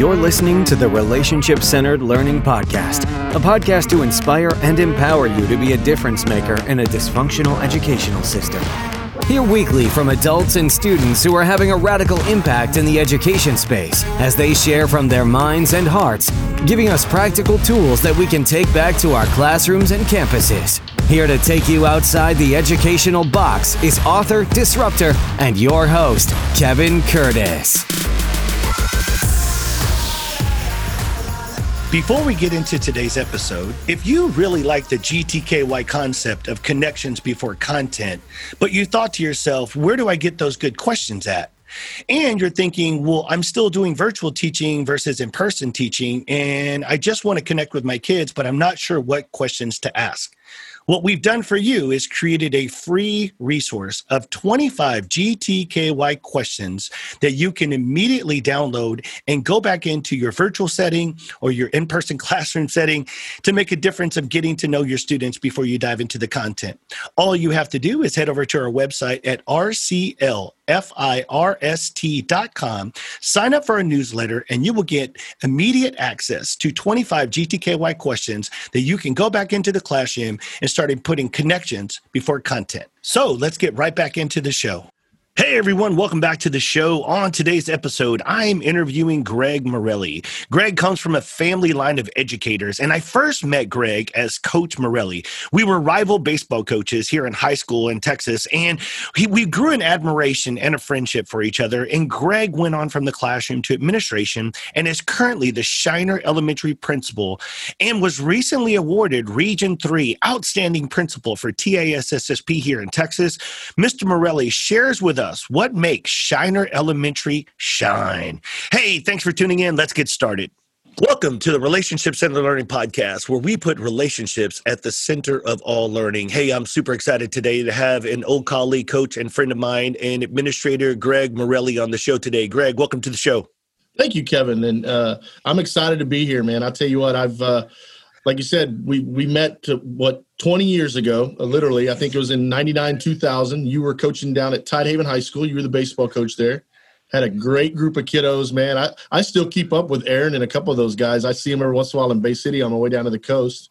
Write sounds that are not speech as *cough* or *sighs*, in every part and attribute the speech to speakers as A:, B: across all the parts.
A: You're listening to the Relationship Centered Learning Podcast, a podcast to inspire and empower you to be a difference maker in a dysfunctional educational system. Hear weekly from adults and students who are having a radical impact in the education space as they share from their minds and hearts, giving us practical tools that we can take back to our classrooms and campuses. Here to take you outside the educational box is author, disruptor, and your host, Kevin Curtis.
B: Before we get into today's episode, if you really like the GTKY concept of connections before content, but you thought to yourself, where do I get those good questions at? And you're thinking, well, I'm still doing virtual teaching versus in person teaching, and I just want to connect with my kids, but I'm not sure what questions to ask. What we've done for you is created a free resource of 25 GTKY questions that you can immediately download and go back into your virtual setting or your in person *laughs* classroom setting to make a difference of getting to know your students before you dive into the content. All you have to do is head over to our website at RCL F-I-R-S-T.com. Sign up for our newsletter and you will get immediate access to 25 GTKY questions that you can go back into the classroom and start putting connections before content. So let's get right back into the show. Hey everyone, welcome back to the show. On today's episode, I am interviewing Greg Morelli. Greg comes from a family line of educators, and I first met Greg as Coach Morelli. We were rival baseball coaches here in high school in Texas, and he, we grew an admiration and a friendship for each other. And Greg went on from the classroom to administration and is currently the Shiner Elementary principal and was recently awarded Region 3 Outstanding Principal for TASSP here in Texas. Mr. Morelli shares with us what makes Shiner Elementary shine. Hey, thanks for tuning in. Let's get started. Welcome to the Relationship Centered Learning Podcast, where we put relationships at the center of all learning. Hey, I'm super excited today to have an old colleague, coach, and friend of mine, and administrator Greg Morelli on the show today. Greg, welcome to the show.
C: Thank you, Kevin. And uh, I'm excited to be here, man. I'll tell you what, I've, uh, like you said, we, we met to, what 20 years ago, uh, literally. I think it was in 99, 2000. You were coaching down at Tidehaven High School. You were the baseball coach there. Had a great group of kiddos, man. I, I still keep up with Aaron and a couple of those guys. I see them every once in a while in Bay City on my way down to the coast.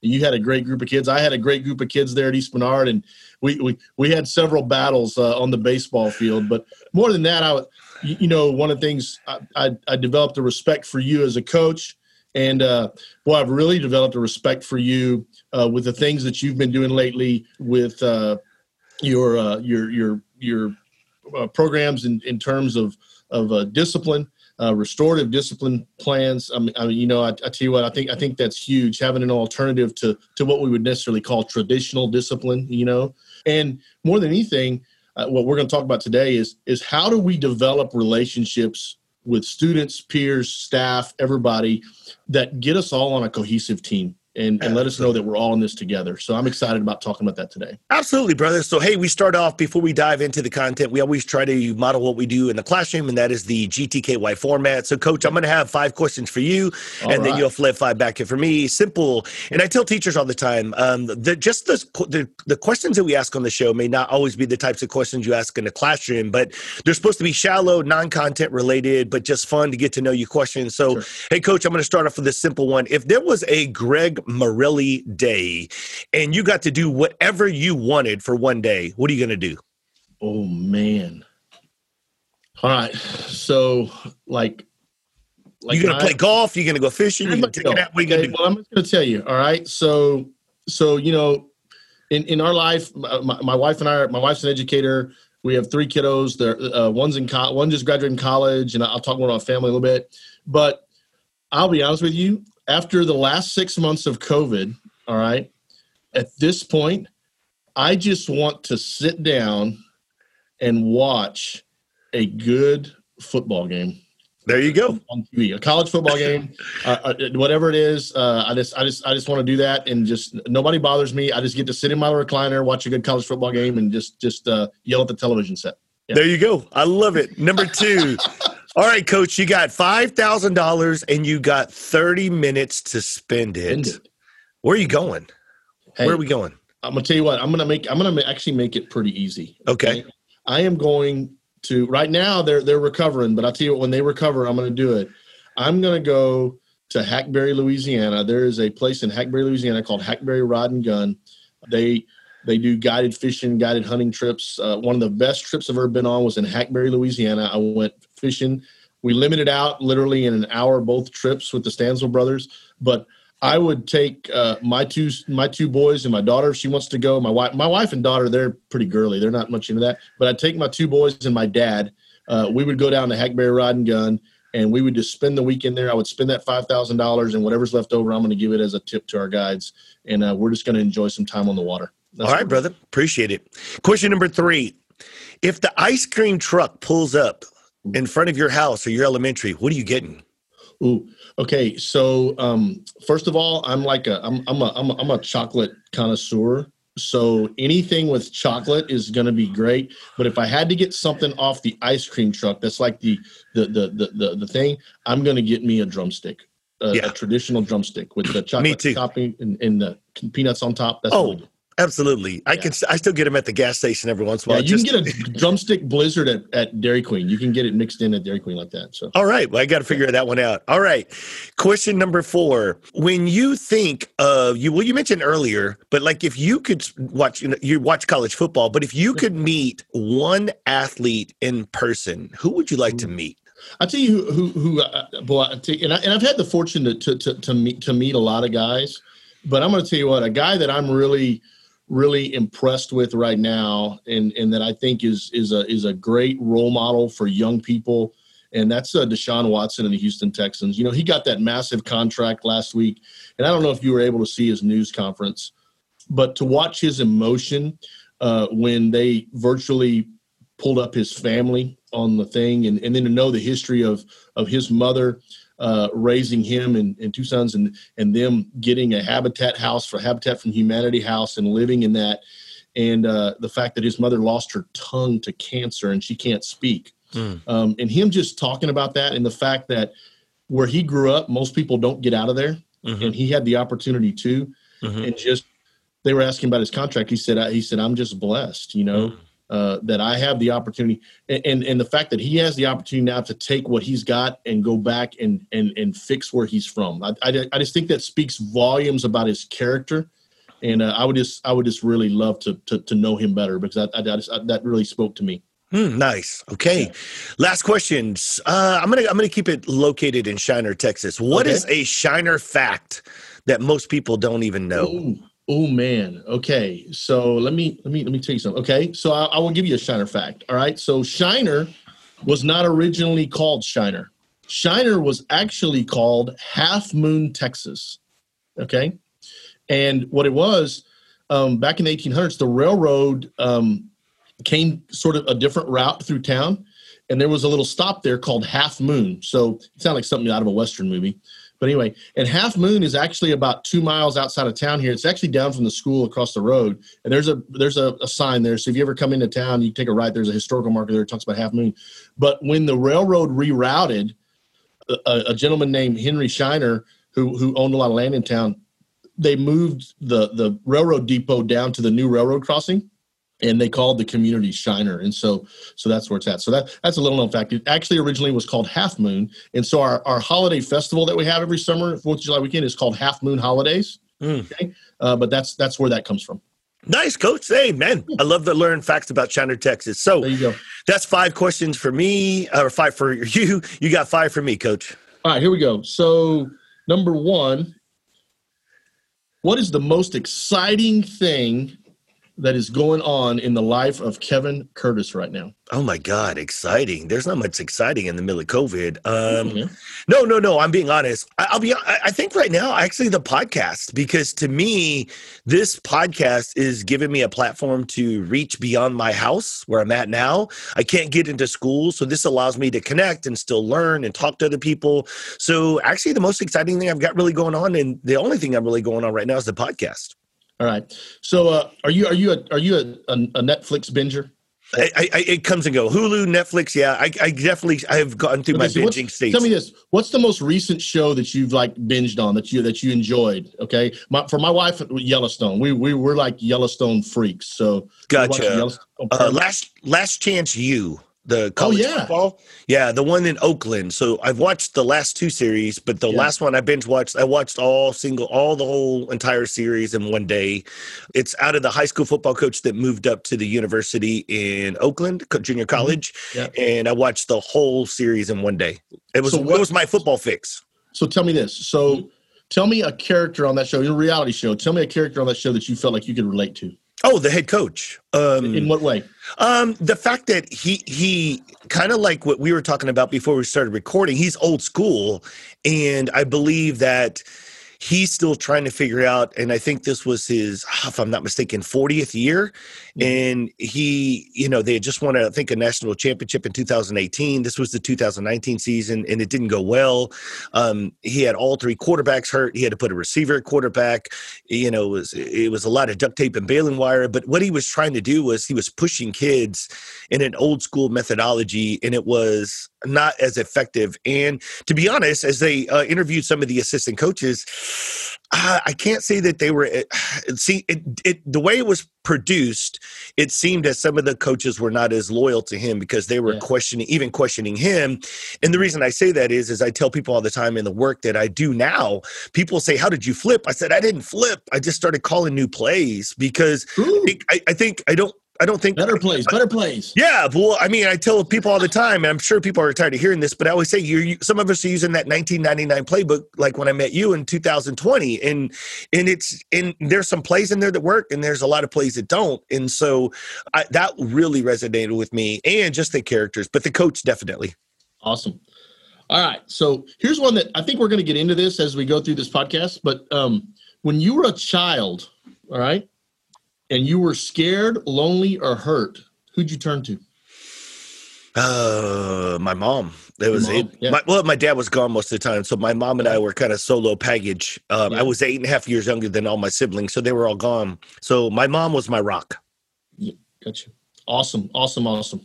C: You had a great group of kids. I had a great group of kids there at East Bernard, and we we, we had several battles uh, on the baseball field. But more than that, I you know one of the things I, I, I developed a respect for you as a coach and uh, well, I've really developed a respect for you uh, with the things that you've been doing lately with uh, your uh, your your your uh, programs in, in terms of of uh, discipline, restorative discipline plans. I mean, I mean you know, I, I, tell you what, I think I think that's huge. Having an alternative to to what we would necessarily call traditional discipline, you know, and more than anything. what we're going to talk about today is is how do we develop relationships with students, peers, staff, everybody that get us all on a cohesive team and, and let us know that we're all in this together. So I'm excited about talking about that today.
B: Absolutely, brother. So, hey, we start off before we dive into the content. We always try to model what we do in the classroom, and that is the GTKY format. So, coach, I'm going to have five questions for you, all and right. then you'll flip five back here for me. Simple. And I tell teachers all the time um, that just the, the, the questions that we ask on the show may not always be the types of questions you ask in the classroom, but they're supposed to be shallow, non content related, but just fun to get to know you questions. So, sure. hey, coach, I'm going to start off with this simple one. If there was a Greg Morelli day and you got to do whatever you wanted for one day, what are you going to do?
C: Oh, man. All right. So, like,
B: like you gonna play golf? You're gonna go fishing? You gonna take it out? What are you
C: okay,
B: gonna
C: do? Well, I'm just gonna tell you. All right. So, so you know, in in our life, my, my wife and I, my wife's an educator. We have three kiddos. There, uh, one's in co- one just graduated college, and I'll talk more about family a little bit. But I'll be honest with you after the last six months of COVID, all right, at this point, I just want to sit down and watch a good football game.
B: There you go
C: on TV, a college football *laughs* game, uh, uh, whatever it is. Uh, I just, I just, I just want to do that, and just nobody bothers me. I just get to sit in my recliner, watch a good college football game, and just, just uh, yell at the television set.
B: Yeah. There you go. I love it. Number two. All right, coach, you got $5,000 and you got 30 minutes to spend it. Spend it. Where are you going? Hey, Where are we going?
C: I'm going to tell you what, I'm going to make I'm going to actually make it pretty easy.
B: Okay? okay.
C: I am going to right now they're they're recovering, but I'll tell you what when they recover, I'm going to do it. I'm going to go to Hackberry, Louisiana. There is a place in Hackberry, Louisiana called Hackberry Rod and Gun. They they do guided fishing, guided hunting trips. Uh, one of the best trips I've ever been on was in Hackberry, Louisiana. I went fishing. We limited out literally in an hour both trips with the Stansel brothers, but I would take uh, my two my two boys and my daughter if she wants to go. My wife my wife and daughter they're pretty girly. They're not much into that. But I'd take my two boys and my dad. Uh, we would go down to Hackberry Rod and Gun and we would just spend the weekend there. I would spend that five thousand dollars, and whatever's left over, I'm going to give it as a tip to our guides, and uh, we're just going to enjoy some time on the water.
B: That's All right, brother, appreciate it. Question number three: If the ice cream truck pulls up in front of your house or your elementary, what are you getting?
C: Ooh, okay. So um, first of all, I'm like a I'm I'm a I'm a, I'm a chocolate connoisseur. So anything with chocolate is going to be great. But if I had to get something off the ice cream truck, that's like the the the the the, the thing. I'm going to get me a drumstick, a, yeah. a traditional drumstick with the *clears throat* chocolate topping and, and, the peanuts on top.
B: That's oh, Absolutely, I can. I still get them at the gas station every once in a while.
C: Yeah, you just, can get a drumstick blizzard at, at Dairy Queen. You can get it mixed in at Dairy Queen like that. So,
B: all right, well, I got to figure yeah. that one out. All right, question number four: When you think of you, well, you mentioned earlier, but like if you could watch, you know, you watch college football, but if you could meet one athlete in person, who would you like to meet?
C: I'll tell you who, who, who uh, boy, and, I, and I've had the fortune to, to, to, to meet, to meet a lot of guys, but I'm going to tell you what, a guy that I'm really, really impressed with right now, and and that I think is is a is a great role model for young people. And that's uh, Deshaun Watson and the Houston Texans. You know, he got that massive contract last week, and I don't know if you were able to see his news conference, but to watch his emotion uh, when they virtually pulled up his family on the thing, and, and then to know the history of of his mother uh, raising him and, and, two sons and, and them getting a habitat house for habitat from humanity house and living in that. And uh, the fact that his mother lost her tongue to cancer and she can't speak. Mm. um, and him just talking about that and the fact that where he grew up most people don't get out of there. Mm-hmm. and he had the opportunity to. Mm-hmm. and just they were asking about his contract. He said I, he said i'm just blessed you know? Mm uh, that I have the opportunity, and, and, and the fact that he has the opportunity now to take what he's got and go back and and and fix where he's from. I, I, I just think that speaks volumes about his character, and uh, I would just I would just really love to to, to know him better because I, I, I just, that really spoke to me.
B: Hmm, nice. Okay. Yeah. Last questions. Uh, I'm gonna I'm gonna keep it located in Shiner, Texas. What okay. is a Shiner fact that most people don't even know? Ooh.
C: Oh man. Okay. So let me let me let me tell you something. Okay. So I, I, will give you a Shiner fact. All right. So Shiner was not originally called Shiner. Shiner was actually called Half Moon, Texas. Okay. And what it was um, back in the 1800s, the railroad um, came sort of a different route through town, and there was a little stop there called Half Moon. So it sounded like something out of a Western movie. But anyway, and Half Moon is actually about two miles outside of town here. It's actually down from the school across the road. And there's a there's a, a sign there. So if you ever come into town, you take a right. There's a historical marker there that talks about Half Moon. But when the railroad rerouted, a, a gentleman named Henry Shiner, who who owned a lot of land in town, they moved the the railroad depot down to the new railroad crossing and they called the community Shiner, and so so that's where it's at. So that that's a little known fact. It actually originally was called Half Moon, and so our, our holiday festival that we have every summer, Fourth of July weekend, is called Half Moon Holidays. Mm. Okay, uh, but that's that's where that comes from.
B: Nice, coach. Hey, man, I love to learn facts about Shiner, Texas. So there you go. That's five questions for me, or five for *laughs* you. You got five for me, coach.
C: All right, here we go. So number one, what is the most exciting thing that is going on in the life of Kevin Curtis right now?
B: Oh my God, exciting! There's not much exciting in the middle of COVID. Um, mm-hmm. No, no, no. I'm being honest. I, will be. I think right now, actually, the podcast because to me, this podcast is giving me a platform to reach beyond my house where I'm at now. I can't get into school, so this allows me to connect and still learn and talk to other people. So, actually, the most exciting thing I've got really going on, and the only thing I'm really going on right now is the podcast.
C: All right. So, uh, are you are you a are you a, a, Netflix binger?
B: I, I, it comes and go. Hulu, Netflix. Yeah, I, I definitely I have gone through my binging stage.
C: Tell me this: What's the most recent show that you've like binged on that you that you enjoyed? Okay, my, for my wife, Yellowstone. We we we're like Yellowstone freaks. So
B: gotcha. Uh, last Last Chance U. the oh, college
C: yeah.
B: football. Yeah, the one in Oakland. So I've watched the last two series, but the
C: Yeah.
B: last one I binge watched. I watched all single, all the whole entire series in one day. It's out of the high school football coach that moved up to the university in Oakland, junior mm-hmm. college,
C: Yeah.
B: and I watched the whole series in one day. It was
C: So
B: it
C: what-
B: was my football fix.
C: So tell me this. So mm-hmm. tell me a character on that show, your reality show. Tell me a character on that show that you felt like you could relate to.
B: Oh, the head coach. Um,
C: In what way?
B: Um, the fact that he he kind of like what we were talking about before we started recording. He's old school, and I believe that he's still trying to figure out. And I think this was his, if I'm not mistaken, 40th year. And he, you know, they had just won, I think, a national championship in 2018. This was the 2019 season, and it didn't go well. Um, he had all three quarterbacks hurt. He had to put a receiver at quarterback. You know, it was it was a lot of duct tape and baling wire. But what he was trying to do was he was pushing kids in an old school methodology, and it was not as effective. And to be honest, as they uh, interviewed some of the assistant coaches, uh, I can't say that they were. Uh, *sighs* see, it, it the way it was produced, it seemed as some of the coaches were not as loyal to him because they were
C: Yeah.
B: questioning, even questioning him. And the reason I say that is, is I tell people all the time in the work that I do now. People say, "How did you flip?" I said, "I didn't flip. I just started calling new plays because
C: Ooh,
B: I, I think I don't." I don't think
C: better plays, better plays.
B: yeah, well, I mean, I tell people all the time, and I'm sure people are tired of hearing this, but I always say you're you, some of us are using that 1999 playbook, like when I met you in 2020, and and it's and there's some plays in there that work, and there's a lot of plays that don't, and so I, that really resonated with me, and just the characters, but the coach definitely.
C: Awesome. All right. So here's one that I think we're going to get into this as we go through this podcast. But um, when you were a child, all right, and you were scared, lonely, or hurt, who'd you turn to?
B: Uh, my mom. It was
C: mom,
B: it,
C: yeah.
B: my, well, my dad was gone most of the time, so my mom and I were kind of solo package. Um,
C: Yeah.
B: I was eight and a half years younger than all my siblings, so they were all gone. So my mom was my rock.
C: Gotcha. Awesome. Awesome. Awesome.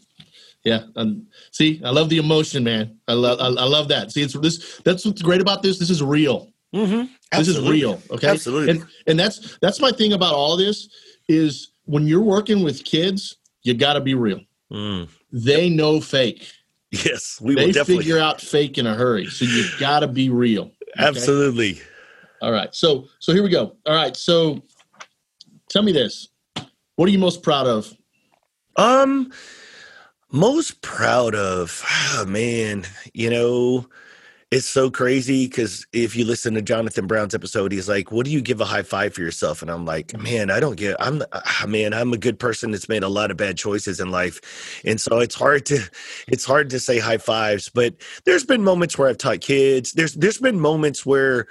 C: Yeah. And see, I love the emotion, man. I love. I, I love that. See, it's this. That's what's great about this. This is real.
B: Mm-hmm.
C: This is real. Okay.
B: Absolutely.
C: And and that's that's my thing about all of this is when you're working with kids, you got to be real.
B: Mm.
C: They know fake.
B: Yes, we
C: they
B: will definitely.
C: figure out fake in a hurry. So you got to be real. okay?
B: Absolutely.
C: All right. So so here we go. All right. So tell me this. What are you most proud of?
B: Um, most proud of, oh, *sighs* man, you know, it's so crazy because if you listen to Jonathan Brown's episode, he's like, "What do you give a high five for yourself?" And I'm like, "Man, I don't get. I'm, ah, man, I'm a good person that's made a lot of bad choices in life, and so it's hard to, it's hard to say high fives. But there's been moments where I've taught kids. There's, there's been moments where,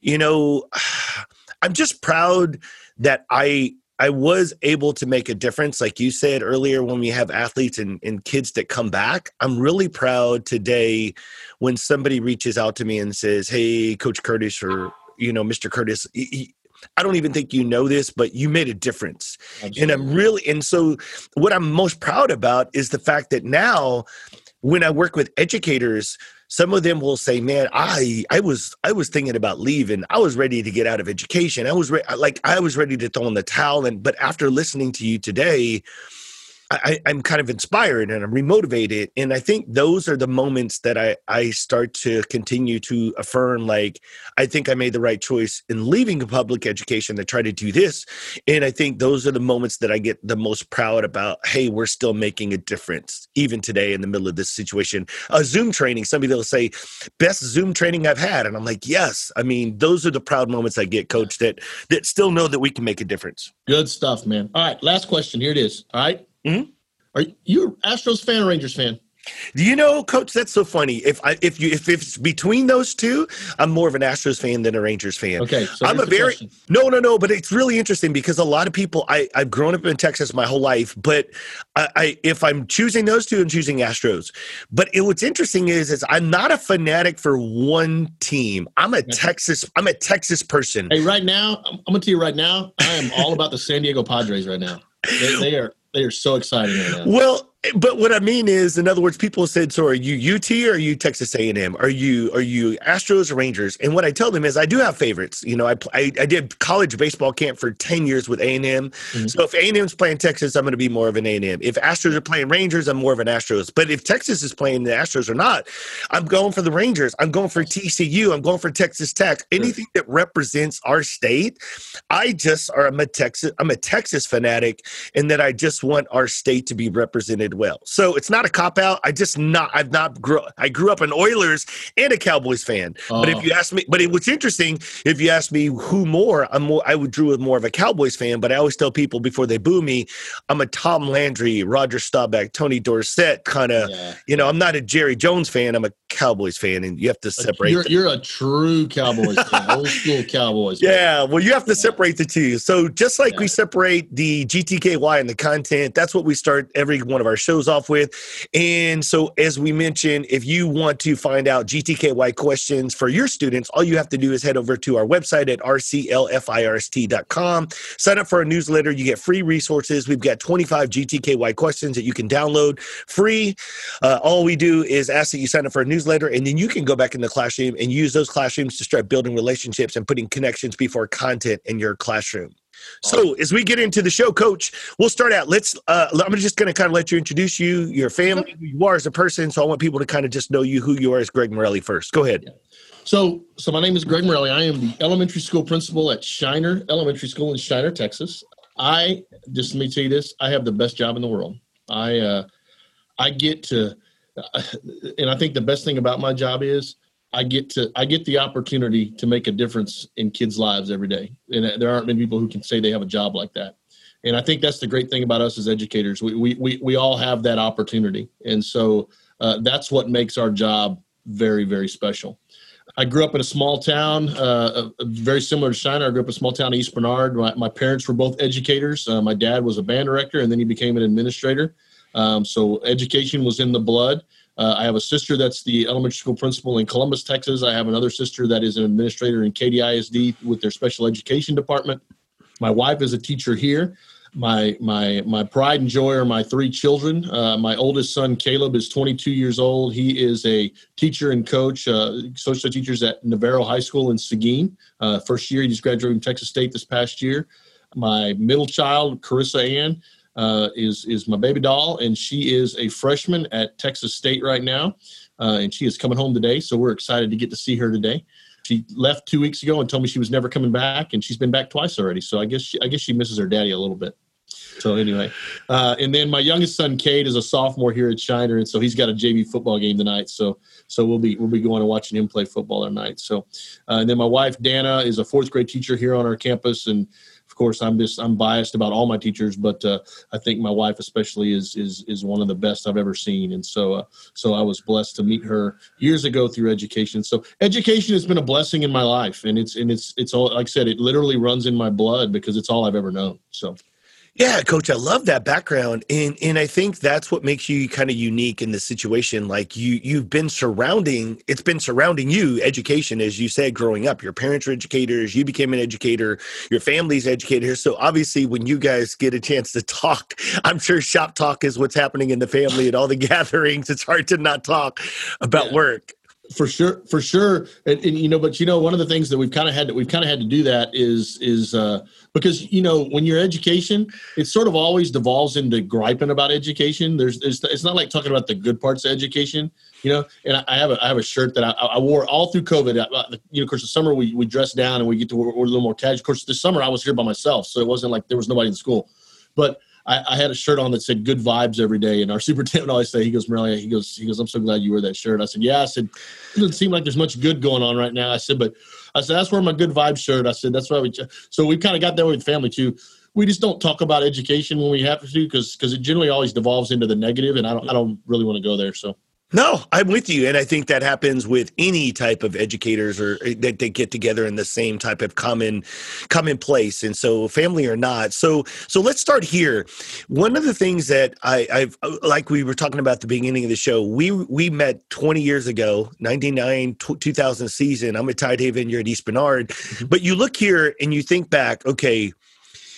B: you know, *sighs* I'm just proud that I I was able to make a difference, like you said earlier, when we have athletes and, and kids that come back. I'm really proud today when somebody reaches out to me and says, Hey, Coach Curtis, or, you know, Mr. Curtis, I don't even think you know this, but you made a difference. And I'm really, and so what I'm most proud about is the fact that now when I work with educators, some of them will say, "Man, I I was I was thinking about leaving. I was ready to get out of education. I was re- like I was ready to throw in the towel." And but after listening to you today, I, I'm kind of inspired and I'm remotivated. And I think those are the moments that I, I start to continue to affirm like, I think I made the right choice in leaving public education to try to do this. And I think those are the moments that I get the most proud about. Hey, we're still making a difference, even today in the middle of this situation. A Zoom training, somebody will say, best Zoom training I've had. And I'm like, yes. I mean, those are the proud moments I get, coach, that that still know that we can make a difference.
C: Good stuff, man. All right, last question. Here it is. All right?
B: Mhm.
C: Are you Astros fan or Rangers fan?
B: Do you know, Coach? That's so funny. If I if you if it's between those two, I'm more of an Astros fan than a Rangers fan.
C: Okay, so
B: I'm a very
C: question.
B: no, no, no. But it's really interesting because a lot of people. I I've grown up in Texas my whole life, but I, I if I'm choosing those two, I'm choosing Astros. But it, what's interesting is is I'm not a fanatic for one team. I'm a Texas. I'm a Texas person.
C: Hey, right now, I'm, I'm gonna tell you right now, I am all about the San Diego Padres right now. They, they are they are so excited. right.
B: Well, but what I mean is, in other words, people said, "So are you UT or are you Texas A and M? Are you are you Astros or Rangers?" And what I tell them is, I do have favorites. You know, I I, I did college baseball camp for ten years with A and M. Mm-hmm. So if A and M's playing Texas, I'm going to be more of an A and M. If Astros are playing Rangers, I'm more of an Astros. But if Texas is playing the Astros or not, I'm going for the Rangers. I'm going for TCU. I'm going for Texas Tech. Anything that represents our state, I just are I'm a Texas I'm a Texas fanatic, and that I just want our state to be represented did well. So it's not a cop out. I just not I've not grew I grew up an Oilers and a Cowboys fan. Oh. But if oh. you ask me, but it, what's interesting, if you ask me who more, I'm more I would drew with more of a Cowboys fan. But I always tell people before they boo me, I'm a Tom Landry, Roger Staubach, Tony Dorsett kind of. Yeah. You know, I'm not a Jerry Jones fan. I'm a Cowboys fan, and you have to separate.
C: You're, you're a true Cowboys fan, old school Cowboys.
B: Yeah, well, you have to yeah. separate the two. So just like yeah. we separate the GTKY and the content, that's what we start every one of our shows off with. And so, as we mentioned, if you want to find out GTKY questions for your students, all you have to do is head over to our website at rclfirst.com. Sign up for our newsletter. You get free resources. We've got 25 GTKY questions that you can download free. Uh, all we do is ask that you sign up for a newsletter, and then you can go back in the classroom and use those classrooms to start building relationships and putting connections before content in your classroom. So as we get into the show, Coach, we'll start out. Let's. Uh, I'm just going to kind of let you introduce you, your family, who you are as a person. So I want people to kind of just know you, who you are as Greg Morelli first. Go ahead.
C: So, so my name is Greg Morelli. I am the elementary school principal at Shiner Elementary School in Shiner, Texas. I just let me tell you this: I have the best job in the world. I uh, I get to, uh, and I think the best thing about my job is I get to I get the opportunity to make a difference in kids' lives every day, and there aren't many people who can say they have a job like that. And I think that's the great thing about us as educators. We we we, we all have that opportunity, and so uh, that's what makes our job very very special. I grew up in a small town, uh, uh very similar to Shiner. I grew up in a small town, in East Bernard. My, my parents were both educators. Uh, my dad was a band director, and then he became an administrator. Um, so education was in the blood. Uh, I have a sister that's the elementary school principal in Columbus, Texas. I have another sister that is an administrator in Katy ISD with their special education department. My wife is a teacher here. My my my pride and joy are my three children. Uh, my oldest son Caleb is 22 years old. He is a teacher and coach, uh, social teachers at Navarro High School in Seguin. Uh, first year, he just graduated from Texas State this past year. My middle child, Carissa Ann, uh, is is my baby doll, and she is a freshman at Texas State right now, uh, and she is coming home today. So we're excited to get to see her today. She left two weeks ago and told me she was never coming back, and she's been back twice already. So I guess she, I guess she misses her daddy a little bit. So anyway, uh, and then my youngest son Cade is a sophomore here at Shiner, and so he's got a JV football game tonight. So so we'll be we'll be going and watching him play football tonight. So uh, and then my wife Dana is a fourth grade teacher here on our campus, and course, I'm just I'm biased about all my teachers, but uh, I think my wife especially is is is one of the best I've ever seen, and so uh, so I was blessed to meet her years ago through education. So education has been a blessing in my life, and it's and it's it's all like I said, it literally runs in my blood because it's all I've ever known. So
B: yeah, coach, I love that background. And and I think that's what makes you kind of unique in this situation. Like you you've been surrounding it's been surrounding you education as you said growing up. Your parents are educators, you became an educator, your family's educators. So obviously when you guys get a chance to talk, *laughs* I'm sure shop talk is what's happening in the family at all the *laughs* gatherings. It's hard to not talk about yeah. work
C: for sure for sure. And, and, you know but you know one of the things that we've kind of had to we've kind of had to do that is is uh because you know when you're education it sort of always devolves into griping about education. There's, it's not like talking about the good parts of education you know? And i, I have a i have a shirt that i, I wore all through covid. I, you know of course the summer we, we dress down and we get to wear, wear a little more casual. Of course this summer i was here by myself so it wasn't like there was nobody in school. But I, I, had a shirt on that said "Good Vibes" every day, and our superintendent always say, "He goes, Morelli, he goes, he goes, I'm so glad you wear that shirt." I said, "Yeah." I said, "It doesn't seem like there's much good going on right now." I said, "But," I said, "That's where my Good Vibes shirt." I said, "That's why we." So we kind of got that with family too. We just don't talk about education when we have to because because it generally always devolves into the negative, and I don't I don't really want to go there. So
B: no, I'm with you, and I think that happens with any type of educators or eh, that they get together in the same type of common common place, and so family or not. So, so let's start here. One of the things that I, I've uh, like we were talking about at the beginning of the show, we we met 20 years ago, 99 2000 season. I'm at Tidehaven, you're at East Bernard, mm-hmm. but you look here and you think back, okay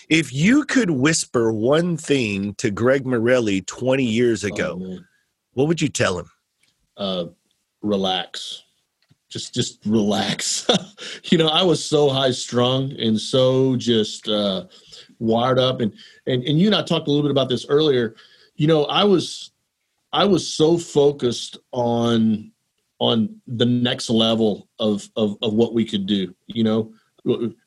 B: if you could whisper one thing to Greg Morelli 20 years ago, oh, what would you tell him?
C: Uh, relax. Just, just relax. *laughs* you know, I was so high strung and so just uh, wired up, and and and you and I talked a little bit about this earlier. You know, I was, I was so focused on on the next level of of, of what we could do. You know,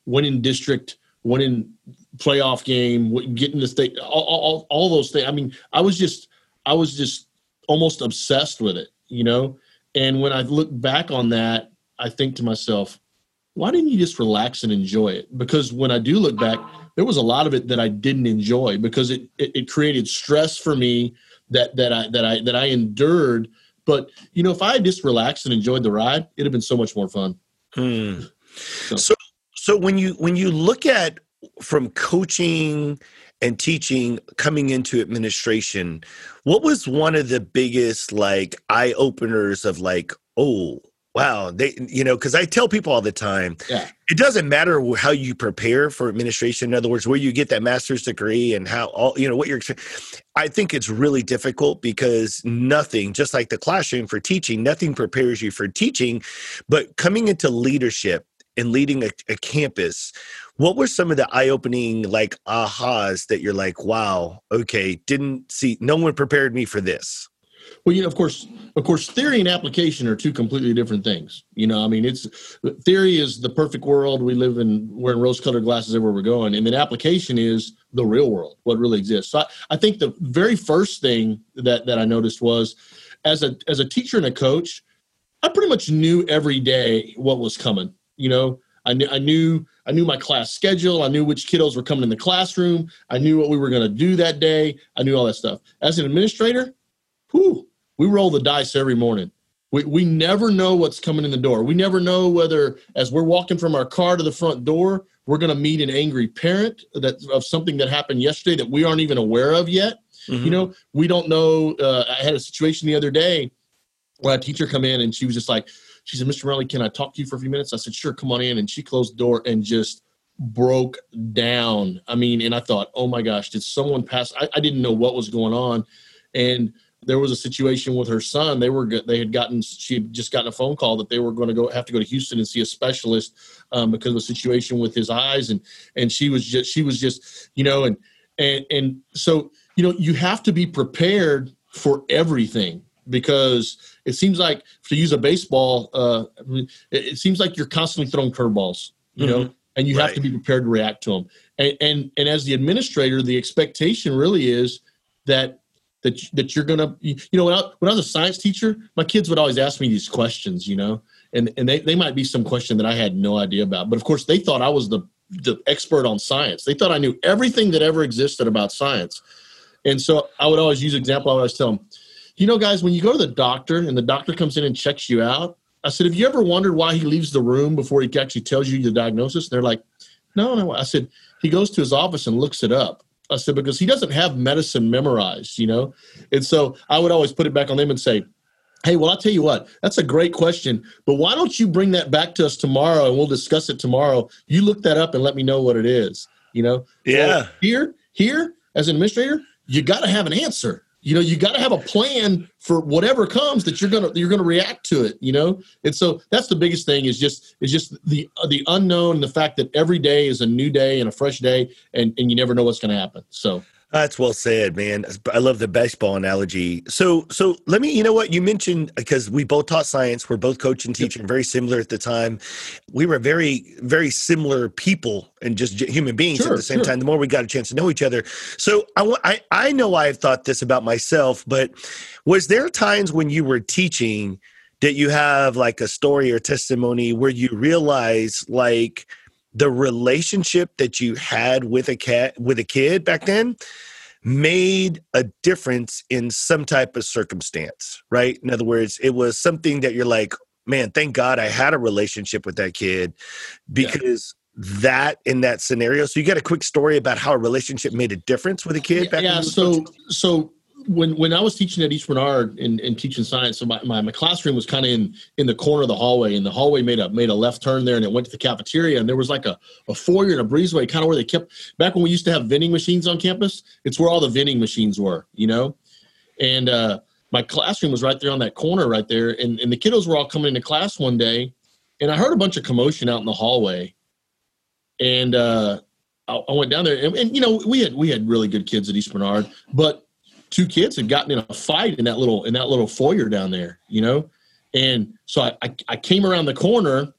C: winning district, winning playoff game, getting the state, all, all, all those things. I mean, I was just, I was just almost obsessed with it, you know? And when I look back on that, I think to myself, why didn't you just relax and enjoy it? Because when I do look back, there was a lot of it that I didn't enjoy because it, it, it created stress for me that, that I, that I, that I endured. But, you know, if I just relaxed and enjoyed the ride, it'd have been so much more fun.
B: Hmm. So, so, so when you, when you look at from coaching and teaching coming into administration what was one of the biggest like eye openers of like oh wow they you know because i tell people all the time yeah. it doesn't matter how you prepare for administration in other words where you get that master's degree and how all you know what you're i think it's really difficult because nothing just like the classroom for teaching nothing prepares you for teaching but coming into leadership and leading a, a campus what were some of the eye-opening like ahas that you're like wow okay didn't see no one prepared me for this
C: well you know of course of course theory and application are two completely different things. You know i mean it's theory is the perfect world. We live in wearing rose colored glasses everywhere we're going. And then application is the real world what really exists. So I, I think the very first thing that that i noticed was as a as a teacher and a coach i pretty much knew every day what was coming you know I knew, I knew I knew my class schedule. I knew which kiddos were coming in the classroom. I knew what we were going to do that day. I knew all that stuff. As an administrator, whew, we roll the dice every morning. We, we never know what's coming in the door. We never know whether, as we're walking from our car to the front door, we're going to meet an angry parent that of something that happened yesterday that we aren't even aware of yet. Mm-hmm. You know, we don't know. Uh, I had a situation the other day where a teacher come in and she was just like, she said, Mr. Morelli, can I talk to you for a few minutes? I said, sure, come on in. And she closed the door and just broke down. I mean, and I thought, oh my gosh, did someone pass? I, I didn't know what was going on. And there was a situation with her son. They were they had gotten she had just gotten a phone call that they were going to go have to go to Houston and see a specialist um, because of a situation with his eyes and and she was just she was just you know and and and so you know you have to be prepared for everything because it seems like to use a baseball, uh, it, it, seems like you're constantly throwing curveballs, you mm-hmm. know, and you right. have to be prepared to react to them. And, and and as the administrator, the expectation really is that that that you're gonna, you know, when I, when I was a science teacher, my kids would always ask me these questions, you know, and and they, they might be some question that I had no idea about, but of course they thought I was the the expert on science. They thought I knew everything that ever existed about science. And so I would always use example. I would always tell them, you know, guys, when you go to the doctor and the doctor comes in and checks you out, I said, have you ever wondered why he leaves the room before he actually tells you the diagnosis? And they're like, no, no. I said, he goes to his office and looks it up. I said, because he doesn't have medicine memorized, you know? And so I would always put it back on them and say, hey, well, I'll tell you what, that's a great question, but why don't you bring that back to us tomorrow and we'll discuss it tomorrow? You look that up and let me know what it is, you know?
B: Yeah. Well,
C: here, here, as an administrator, you got to have an answer you know you got to have a plan for whatever comes that you're gonna you're gonna react to it you know? And so that's the biggest thing is just is just the the unknown the fact that every day is a new day and a fresh day and and you never know what's gonna happen so
B: that's well said, man. I love the baseball analogy. So, so let me. You know what you mentioned because we both taught science. We're both coach and teacher, very similar at the time. We were very, very similar people and just human beings sure, at the same sure. time. The more we got a chance to know each other. So, I, I, I know I've thought this about myself, but was there times when you were teaching that you have like a story or testimony where you realize like the relationship that you had with a cat with a kid back then made a difference in some type of circumstance right in other words it was something that you're like man thank god i had a relationship with that kid because yeah. that in that scenario so you got a quick story about how a relationship made a difference with a kid
C: back yeah so so when when I was teaching at East Bernard and, teaching science, so my, my, my classroom was kind of in in the corner of the hallway, and the hallway made a made a left turn there, and it went to the cafeteria, and there was like a, a foyer and a breezeway, kind of where they kept back when we used to have vending machines on campus. It's where all the vending machines were, you know, and uh, my classroom was right there on that corner right there, and and the kiddos were all coming into class one day, and I heard a bunch of commotion out in the hallway, and uh, I, I went down there, and, and you know we had we had really good kids at East Bernard, but two kids had gotten in a fight in that little in that little foyer down there, you know. And so I, I, I came around the corner,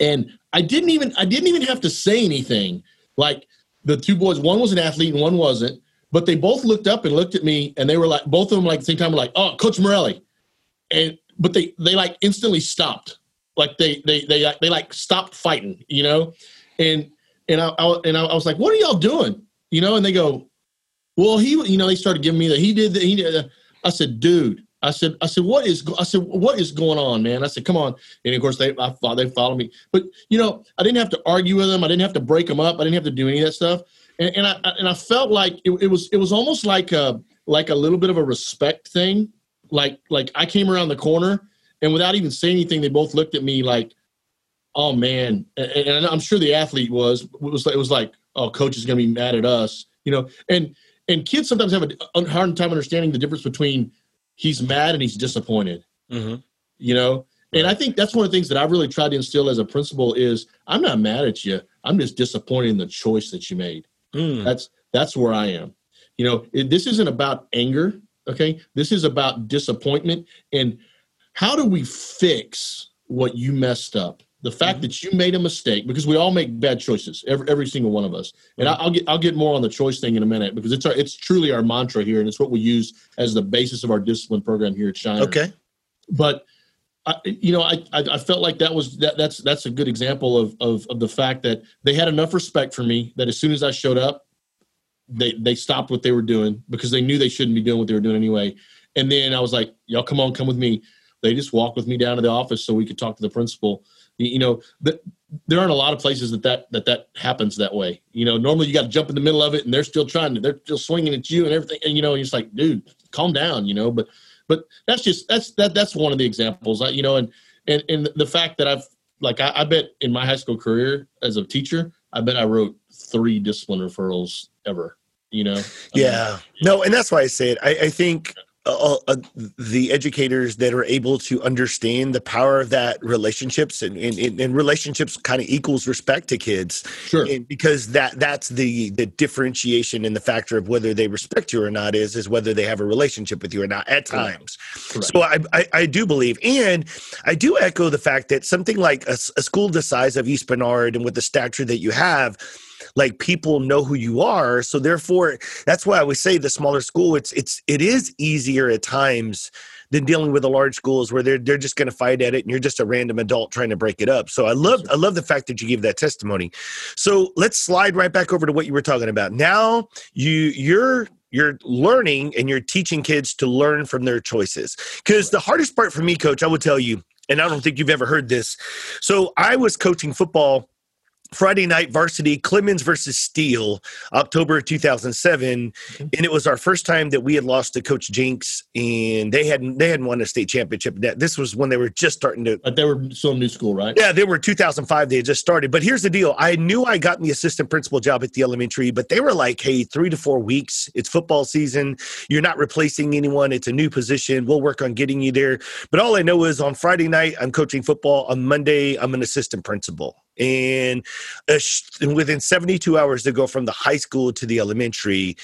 C: and I didn't even I didn't even have to say anything. Like the two boys, one was an athlete and one wasn't, but they both looked up and looked at me, and they were like, both of them like the same time were like, "Oh, Coach Morelli," and but they they like instantly stopped, like they they they they like stopped fighting, you know, and and I, I and I was like, "What are y'all doing?" You know, and they go, well, he, you know, they started giving me that. He did that. He did. I said, dude. I said, I said, what is? I said, what is going on, man? I said, come on. And of course, they, I they followed me. But you know, I didn't have to argue with them. I didn't have to break them up. I didn't have to do any of that stuff. And, and I and I felt like it, it was it was almost like a like a little bit of a respect thing. Like like I came around the corner and without even saying anything, they both looked at me like, oh man. And, and I'm sure the athlete was was it was like, oh, coach is going to be mad at us, you know. And and kids sometimes have a hard time understanding the difference between he's mad and he's disappointed. Mm-hmm. You know, and I think that's one of the things that I've really tried to instill as a principal is I'm not mad at you. I'm just disappointed in the choice that you made. Mm. That's that's where I am. You know, it, this isn't about anger. Okay, this is about disappointment and how do we fix what you messed up? The fact mm-hmm. that you made a mistake because we all make bad choices every, every single one of us and mm-hmm. I'll get I'll get more on the choice thing in a minute because it's our it's truly our mantra here and it's what we use as the basis of our discipline program here at Shiner.
B: Okay,
C: but I, you know I, I, I felt like that was that that's that's a good example of, of of the fact that they had enough respect for me that as soon as I showed up they they stopped what they were doing because they knew they shouldn't be doing what they were doing anyway and then I was like y'all come on come with me they just walked with me down to the office so we could talk to the principal you know the, there aren't a lot of places that, that that that happens that way. You know normally you got to jump in the middle of it and they're still trying to they're still swinging at you and everything and you know you're like dude calm down you know but but that's just that's that that's one of the examples. You know and and and the fact that i've like I, I bet in my high school career as a teacher i bet i wrote three discipline referrals ever you know?
B: Yeah. No and that's why i say it. I, I think uh, uh, the educators that are able to understand the power of that relationships and, and, and relationships kind of equals respect to kids.
C: Sure.
B: And because that that's the the differentiation and the factor of whether they respect you or not is is whether they have a relationship with you or not at times. Correct. so I, I, I do believe and i do echo the fact that something like a, a school the size of east bernard and with the stature that you have like people know who you are so therefore that's why i would say the smaller school it's it's it is easier at times than dealing with the large schools where they're they're just going to fight at it and you're just a random adult trying to break it up. So I love I love the fact that you give that testimony. So let's slide right back over to what you were talking about. Now you you're you're learning and you're teaching kids to learn from their choices. Cuz the hardest part for me coach, I will tell you, and I don't think you've ever heard this. So I was coaching football Friday night varsity Clemens versus Steele, October 2007, okay. and it was our first time that we had lost to Coach Jinks, and they hadn't they hadn't won a state championship. This was when they were just starting to.
C: But they were still new school, right?
B: Yeah, they were 2005. They had just started. But here's the deal: I knew I got the assistant principal job at the elementary, but they were like, "Hey, three to four weeks. It's football season. You're not replacing anyone. It's a new position. We'll work on getting you there." But all I know is on Friday night I'm coaching football. On Monday I'm an assistant principal and uh, within 72 hours to go from the high school to the elementary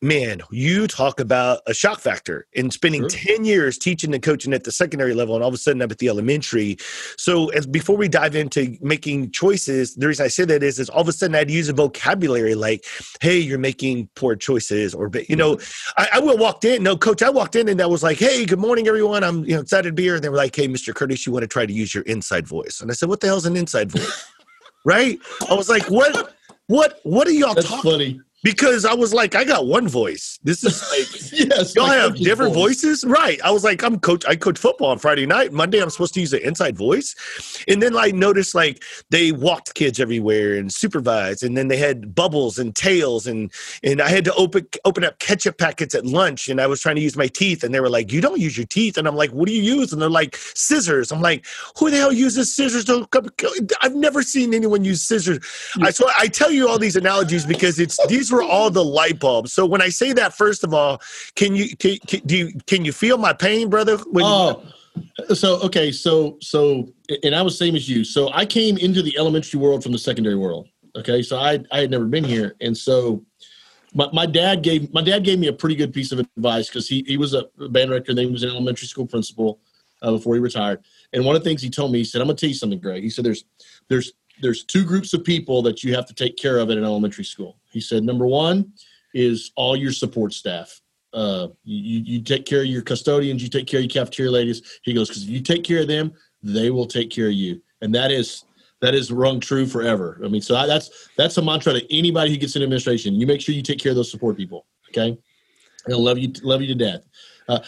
B: man you talk about a shock factor in spending sure. 10 years teaching and coaching at the secondary level and all of a sudden I'm at the elementary so as before we dive into making choices the reason i say that is is all of a sudden i'd use a vocabulary like hey you're making poor choices or you know mm-hmm. I, I will walked in no coach i walked in and i was like hey good morning everyone i'm you know excited to be here and they were like hey mr curtis you want to try to use your inside voice and i said what the hell's an inside voice *laughs* right? I was like, what, what, what are y'all
C: That's
B: talking?
C: funny.
B: Because I was like, I got one voice. This is like, *laughs*
C: yes,
B: y'all have different
C: voice.
B: voices, right? I was like, I'm coach. I coach football on Friday night. Monday, I'm supposed to use an inside voice, and then I noticed like they walked kids everywhere and supervised, and then they had bubbles and tails, and and I had to open open up ketchup packets at lunch, and I was trying to use my teeth, and they were like, you don't use your teeth, and I'm like, what do you use? And they're like, scissors. I'm like, who the hell uses scissors? Come- I've never seen anyone use scissors. I, so I tell you all these analogies because it's these were all the light bulbs. So when I say that, first of all, can you can, can, do you can you feel my pain, brother? When
C: Oh, so okay, so so, and I was same as you. So I came into the elementary world from the secondary world. Okay, so I I had never been here, and so my, my dad gave my dad gave me a pretty good piece of advice because he he was a band director, and then he was an elementary school principal uh, before he retired. And one of the things he told me, he said, "I'm gonna tell you something, Greg." He said, "There's there's there's two groups of people that you have to take care of at an elementary school." He said, "Number one is all your support staff." uh, you, you take care of your custodians, you take care of your cafeteria ladies. He goes, because if you take care of them, they will take care of you. And that is, that is rung true forever. I mean, so I, that's, that's a mantra to anybody who gets in administration. You make sure you take care of those support people. Okay. They'll love you, love you to death. Uh,